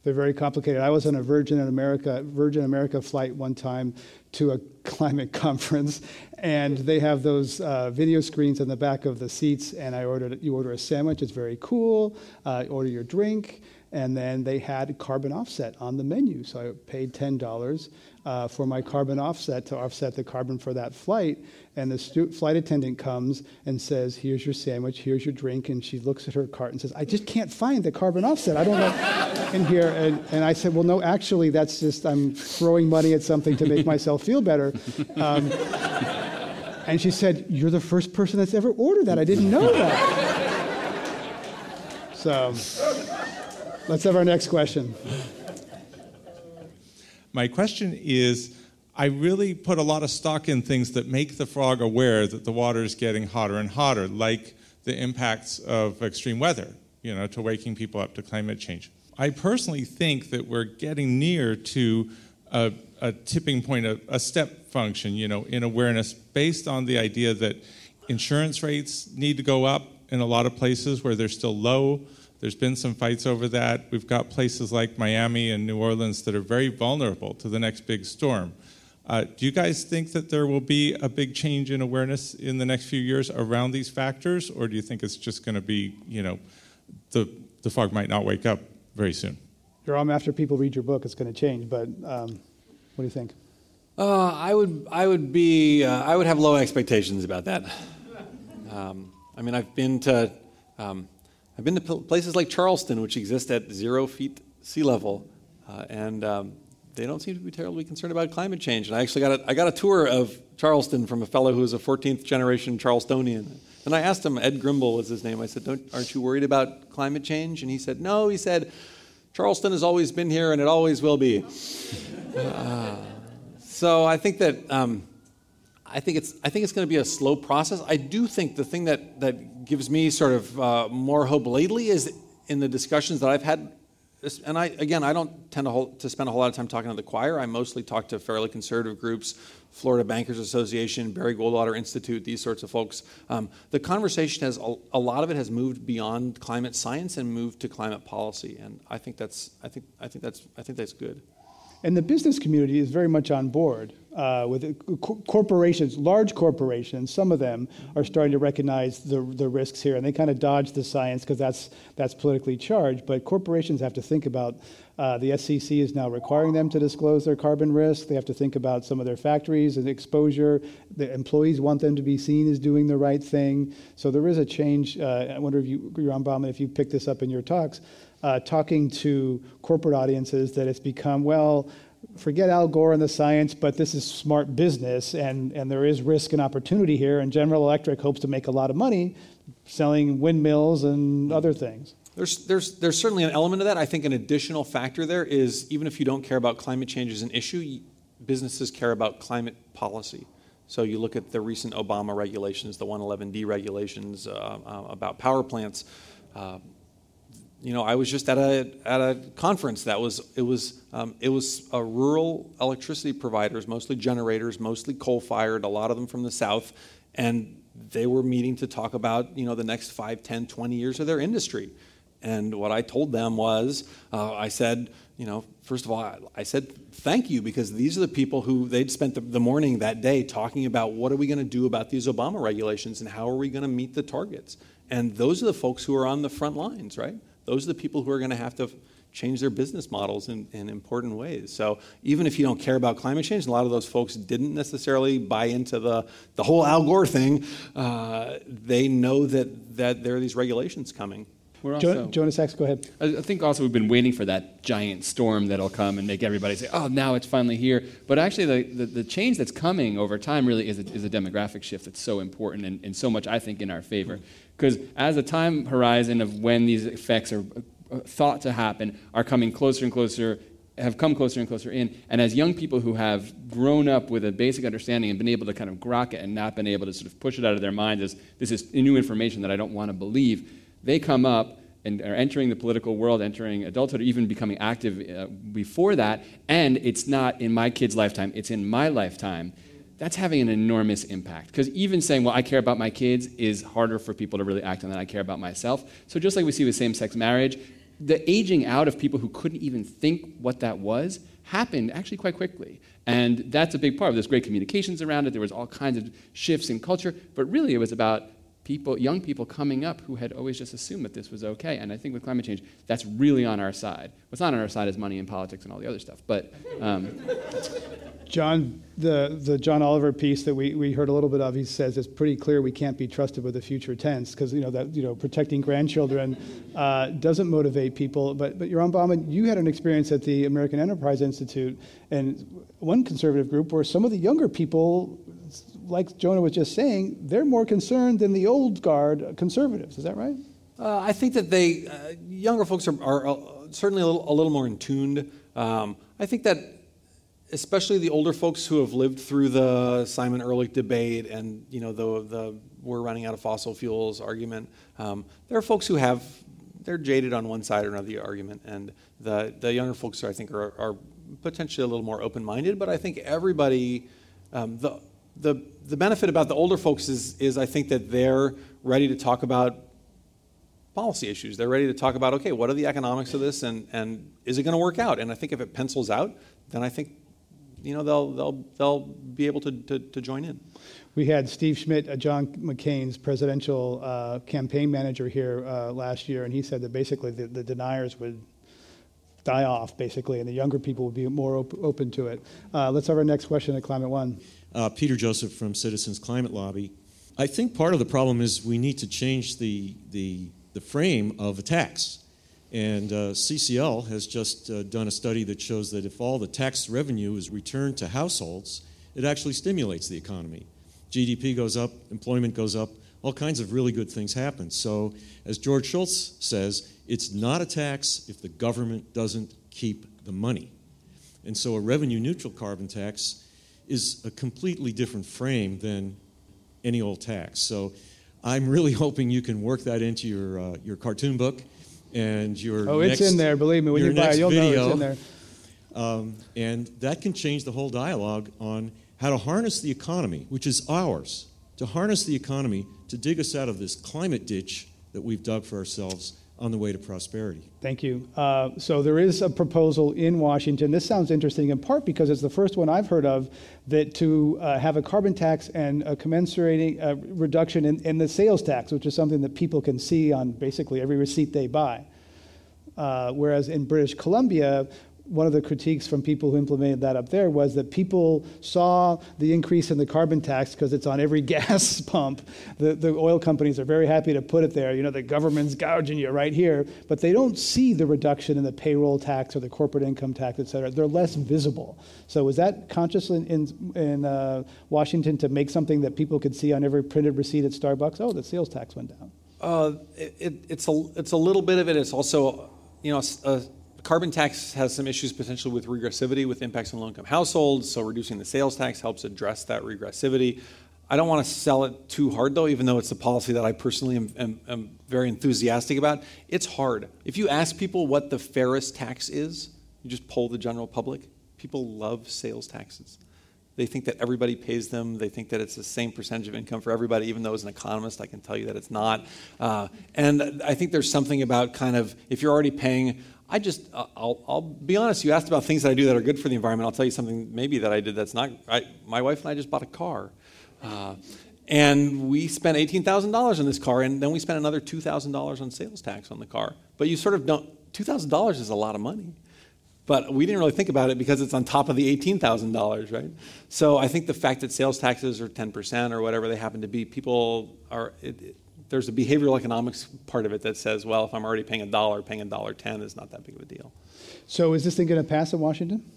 they're very complicated. I was on a Virgin America Virgin America flight one time to a climate conference, and they have those uh, video screens in the back of the seats. And I ordered you order a sandwich. It's very cool. Uh, order your drink, and then they had carbon offset on the menu. So I paid ten dollars uh, for my carbon offset to offset the carbon for that flight. And the stu- flight attendant comes and says, Here's your sandwich, here's your drink. And she looks at her cart and says, I just can't find the carbon offset. I don't know in here. And, and I said, Well, no, actually, that's just, I'm throwing money at something to make myself feel better. Um, and she said, You're the first person that's ever ordered that. I didn't know that. So let's have our next question. My question is I really put a lot of stock in things that make the frog aware that the water is getting hotter and hotter, like the impacts of extreme weather, you know, to waking people up to climate change. I personally think that we're getting near to a, a tipping point, a, a step function, you know, in awareness based on the idea that insurance rates need to go up in a lot of places where they're still low there's been some fights over that. We've got places like Miami and New Orleans that are very vulnerable to the next big storm. Uh, do you guys think that there will be a big change in awareness in the next few years around these factors, or do you think it's just going to be, you know, the, the fog might not wake up very soon? Yoram, after people read your book, it's going to change, but um, what do you think? Uh, I would, I would be, uh, I would have low expectations about that. Um, I mean, I've been to, um, I've been to places like Charleston, which exist at zero feet sea level, uh, and um, they don't seem to be terribly concerned about climate change. And I actually got a, I got a tour of Charleston from a fellow who was a 14th generation Charlestonian. And I asked him, Ed Grimble was his name. I said, Aren't you worried about climate change? And he said, No. He said, Charleston has always been here and it always will be. uh, so I think that um, I think it's I think it's going to be a slow process. I do think the thing that that gives me sort of uh, more hope lately is in the discussions that I've had. And I again, I don't tend to, hold, to spend a whole lot of time talking to the choir. I mostly talk to fairly conservative groups, Florida Bankers Association, Barry Goldwater Institute, these sorts of folks. Um, the conversation has a, a lot of it has moved beyond climate science and moved to climate policy, and I think that's I think I think that's I think that's good. And the business community is very much on board uh, with corporations, large corporations. Some of them are starting to recognize the, the risks here, and they kind of dodge the science because that's that's politically charged. But corporations have to think about. Uh, the SEC is now requiring them to disclose their carbon risk. They have to think about some of their factories and exposure. The employees want them to be seen as doing the right thing. So there is a change. Uh, I wonder if you, Yoram Bauman, if you picked this up in your talks uh, talking to corporate audiences that it's become, well, forget Al Gore and the science, but this is smart business, and, and there is risk and opportunity here, and General Electric hopes to make a lot of money selling windmills and other things. There's, there's, there's certainly an element of that. I think an additional factor there is even if you don't care about climate change as an issue, businesses care about climate policy. So you look at the recent Obama regulations, the 111D regulations uh, uh, about power plants. Uh, you know, I was just at a at a conference that was it was um, it was a rural electricity providers, mostly generators, mostly coal fired, a lot of them from the south, and they were meeting to talk about you know the next 5, 10, 20 years of their industry. And what I told them was, uh, I said, you know, first of all, I, I, said thank you because these are the people who they'd spent the, the morning that day talking about what are we going to do about these Obama regulations and how are we going to meet the targets. And those are the folks who are on the front lines, right? Those are the people who are going to have to change their business models in, in important ways. So even if you don't care about climate change, a lot of those folks didn't necessarily buy into the, the whole Al Gore thing. Uh, they know that, that there are these regulations coming. We're Also, Jonah Sachs, go ahead. I think also we've been waiting for that giant storm that'll come and make everybody say, oh, now it's finally here. But actually, the, the, the change that's coming over time really is a, is a demographic shift that's so important and, and so much, I think, in our favor. Because as the time horizon of when these effects are uh, thought to happen are coming closer and closer have come closer and closer in. And as young people who have grown up with a basic understanding and been able to kind of grok it and not been able to sort of push it out of their minds as this is new information that I don't want to believe, they come up and are entering the political world, entering adulthood, or even becoming active uh, before that. And it's not in my kid's lifetime, it's in my lifetime. That's having an enormous impact. Because even saying, well, I care about my kids is harder for people to really act on that I care about myself. So just like we see with same sex marriage, the aging out of people who couldn't even think what that was happened actually quite quickly. And that's a big part of this great communications around it. There was all kinds of shifts in culture, but really it was about people, young people coming up who had always just assumed that this was okay. And I think with climate change, that's really on our side. What's not on our side is money and politics and all the other stuff. But um, John, the, the John Oliver piece that we, we heard a little bit of, he says it's pretty clear we can't be trusted with the future tense because you know that you know protecting grandchildren uh, doesn't motivate people. But but Yoram Bauman, you had an experience at the American Enterprise Institute and one conservative group where some of the younger people, like Jonah was just saying, they're more concerned than the old guard conservatives. Is that right? Uh, I think that they uh, younger folks are, are uh, certainly a little, a little more in tuned. Um, I think that especially the older folks who have lived through the Simon Ehrlich debate and you know the the we're running out of fossil fuels argument. Um, there are folks who have they're jaded on one side or another the argument, and the the younger folks I think are, are potentially a little more open minded. But I think everybody um, the the the benefit about the older folks is is I think that they're ready to talk about policy issues. They're ready to talk about okay, what are the economics of this, and and is it going to work out? And I think if it pencils out, then I think you know, they'll, they'll, they'll be able to, to, to join in. We had Steve Schmidt, uh, John McCain's presidential uh, campaign manager here uh, last year, and he said that basically the, the, deniers would die off, basically, and the younger people would be more op- open to it. Uh, let's have our next question at Climate One. Uh, Peter Joseph from Citizens Climate Lobby. I think part of the problem is we need to change the, the, the frame of a tax. And uh, CCL has just uh, done a study that shows that if all the tax revenue is returned to households, it actually stimulates the economy. GDP goes up, employment goes up, all kinds of really good things happen. So, as George Shultz says, it's not a tax if the government doesn't keep the money. And so, a revenue neutral carbon tax is a completely different frame than any old tax. So, I'm really hoping you can work that into your, uh, your cartoon book and your oh, it's in there. Believe me, when you buy it, you'll video, know it's in there. Um, and that can change the whole dialogue on how to harness the economy, which is ours, to harness the economy to dig us out of this climate ditch that we've dug for ourselves on the way to prosperity. Thank you. Uh, so there is a proposal in Washington. This sounds interesting in part because it's the first one I've heard of that to uh, have a carbon tax and a commensurating uh, reduction in, in, the sales tax, which is something that people can see on basically every receipt they buy. Uh, whereas in British Columbia, one of the critiques from people who implemented that up there was that people saw the increase in the carbon tax because it's on every gas pump. The, the oil companies are very happy to put it there. You know, the government's gouging you right here, but they don't see the reduction in the payroll tax or the corporate income tax, et cetera. They're less visible. So was that conscious in, in, in uh, Washington to make something that people could see on every printed receipt at Starbucks? Oh, the sales tax went down. Uh, it, it, it's, a, it's a little bit of it. It's also, you know, a, carbon tax has some issues potentially with regressivity with impacts on low income households, so reducing the sales tax helps address that regressivity. I don't want to sell it too hard, though, even though it's a policy that I personally am, am, am, very enthusiastic about. It's hard. If you ask people what the fairest tax is, you just poll the general public, people love sales taxes. They think that everybody pays them. They think that it's the same percentage of income for everybody, even though as an economist, I can tell you that it's not. Uh, and I think there's something about kind of if you're already paying, I just, I'll, I'll, be honest, you asked about things that I do that are good for the environment. I'll tell you something maybe that I did that's not, I, my wife and I just bought a car. Uh, and we spent $18,000 on this car, and then we spent another $2,000 on sales tax on the car. But you sort of don't, $2,000 is a lot of money. But we didn't really think about it because it's on top of the $18,000, right? So I think the fact that sales taxes are 10% or whatever they happen to be, people are, it, it, there's a behavioral economics part of it that says, well, if I'm already paying a dollar, paying a dollar 10 is not that big of a deal. So is this thing going to pass in Washington?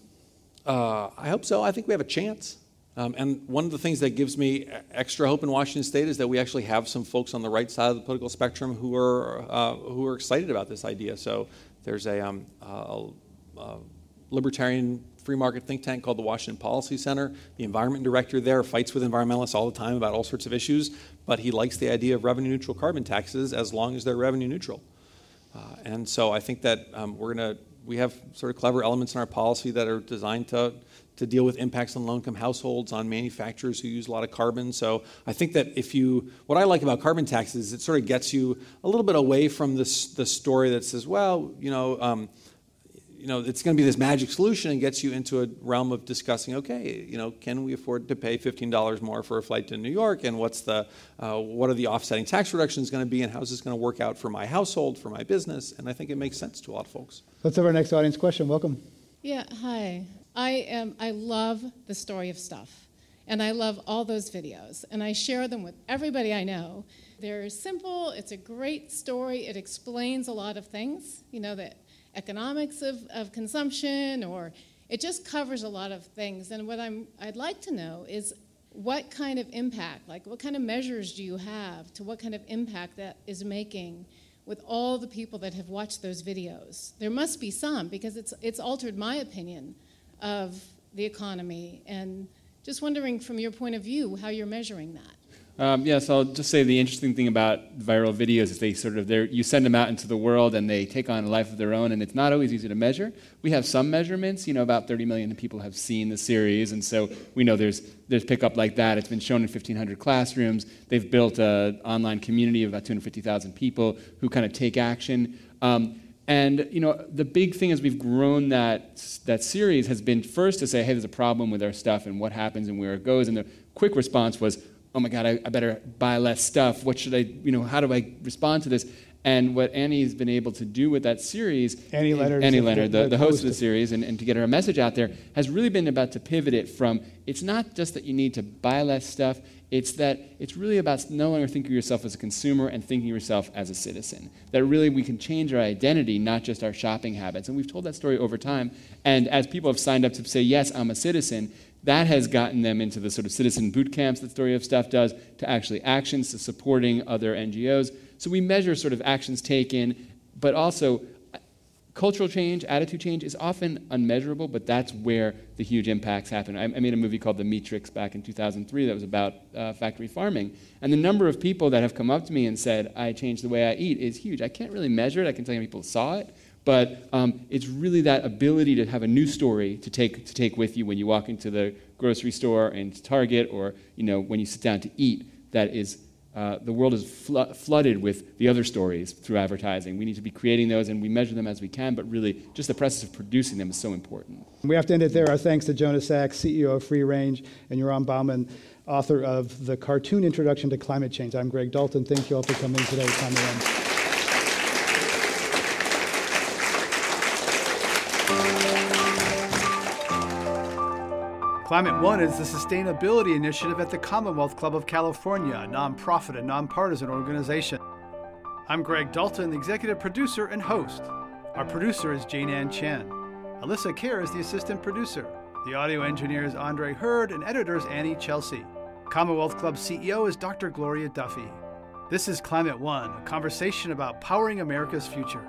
Uh, I hope so. I think we have a chance. Um, and one of the things that gives me extra hope in Washington State is that we actually have some folks on the right side of the political spectrum who are uh, who are excited about this idea. So there's a, um, a, a libertarian free market think tank called the Washington Policy Center. The environment director there fights with environmentalists all the time about all sorts of issues, but he likes the idea of revenue neutral carbon taxes as long as they're revenue neutral. Uh, and so I think that um, we're going to we have sort of clever elements in our policy that are designed to to deal with impacts on low income households, on manufacturers who use a lot of carbon. So I think that if you, what I like about carbon taxes is it sort of gets you a little bit away from this the story that says, well, you know, um, you know, it's going to be this magic solution and gets you into a realm of discussing, okay, you know, can we afford to pay $15 more for a flight to New York? And what's the, uh, what are the offsetting tax reductions going to be? And how's this going to work out for my household, for my business? And I think it makes sense to a lot of folks. Let's have our next audience question. Welcome. Yeah, hi. I am, I love the story of stuff. And I love all those videos. And I share them with everybody I know. They're simple, it's a great story, it explains a lot of things, you know, that economics of, of consumption, or it just covers a lot of things. And what I'm, I'd like to know is what kind of impact, like what kind of measures do you have to what kind of impact that is making with all the people that have watched those videos? There must be some because it's, it's altered my opinion of the economy. And just wondering from your point of view how you're measuring that. Um, yeah, so I'll just say the interesting thing about viral videos is they sort of you send them out into the world and they take on a life of their own, and it's not always easy to measure. We have some measurements, you know, about 30 million people have seen the series, and so we know there's there's pickup like that. It's been shown in 1,500 classrooms. They've built an online community of about 250,000 people who kind of take action. Um, and you know, the big thing as we've grown that that series has been first to say, hey, there's a problem with our stuff and what happens and where it goes. And the quick response was, oh my God, I, I, better buy less stuff. What should I, you know, how do I respond to this? And what Annie's been able to do with that series, Annie Leonard, Annie Leonard, the, the, host of the series, and, and to get her message out there, has really been about to pivot it from it's not just that you need to buy less stuff, it's that it's really about no longer thinking of yourself as a consumer and thinking of yourself as a citizen. That really we can change our identity, not just our shopping habits. And we've told that story over time. And as people have signed up to say, yes, I'm a citizen, that has gotten them into the sort of citizen boot camps that Story of Stuff does, to actually actions, to supporting other NGOs. So we measure sort of actions taken, but also uh, cultural change, attitude change is often unmeasurable, but that's where the huge impacts happen. I, I made a movie called The Meatrix back in 2003 that was about uh, factory farming. And the number of people that have come up to me and said, I changed the way I eat is huge. I can't really measure it. I can tell you people saw it, but um, it's really that ability to have a new story to take, to take with you when you walk into the grocery store and Target or you know, when you sit down to eat that is uh, the world is fl- flooded with the other stories through advertising. We need to be creating those and we measure them as we can, but really just the process of producing them is so important. We have to end it there. Our thanks to Jonah Sachs, CEO of Free Range, and Yoram Bauman, author of The Cartoon Introduction to Climate Change. I'm Greg Dalton. Thank you all for coming today. Time Climate One is the sustainability initiative at the Commonwealth Club of California, a nonprofit and nonpartisan organization. I'm Greg Dalton, the executive producer and host. Our producer is Jane Ann Chen. Alyssa Kerr is the assistant producer. The audio engineer is Andre Hurd, and editor is Annie Chelsea. Commonwealth Club CEO is Dr. Gloria Duffy. This is Climate One, a conversation about powering America's future.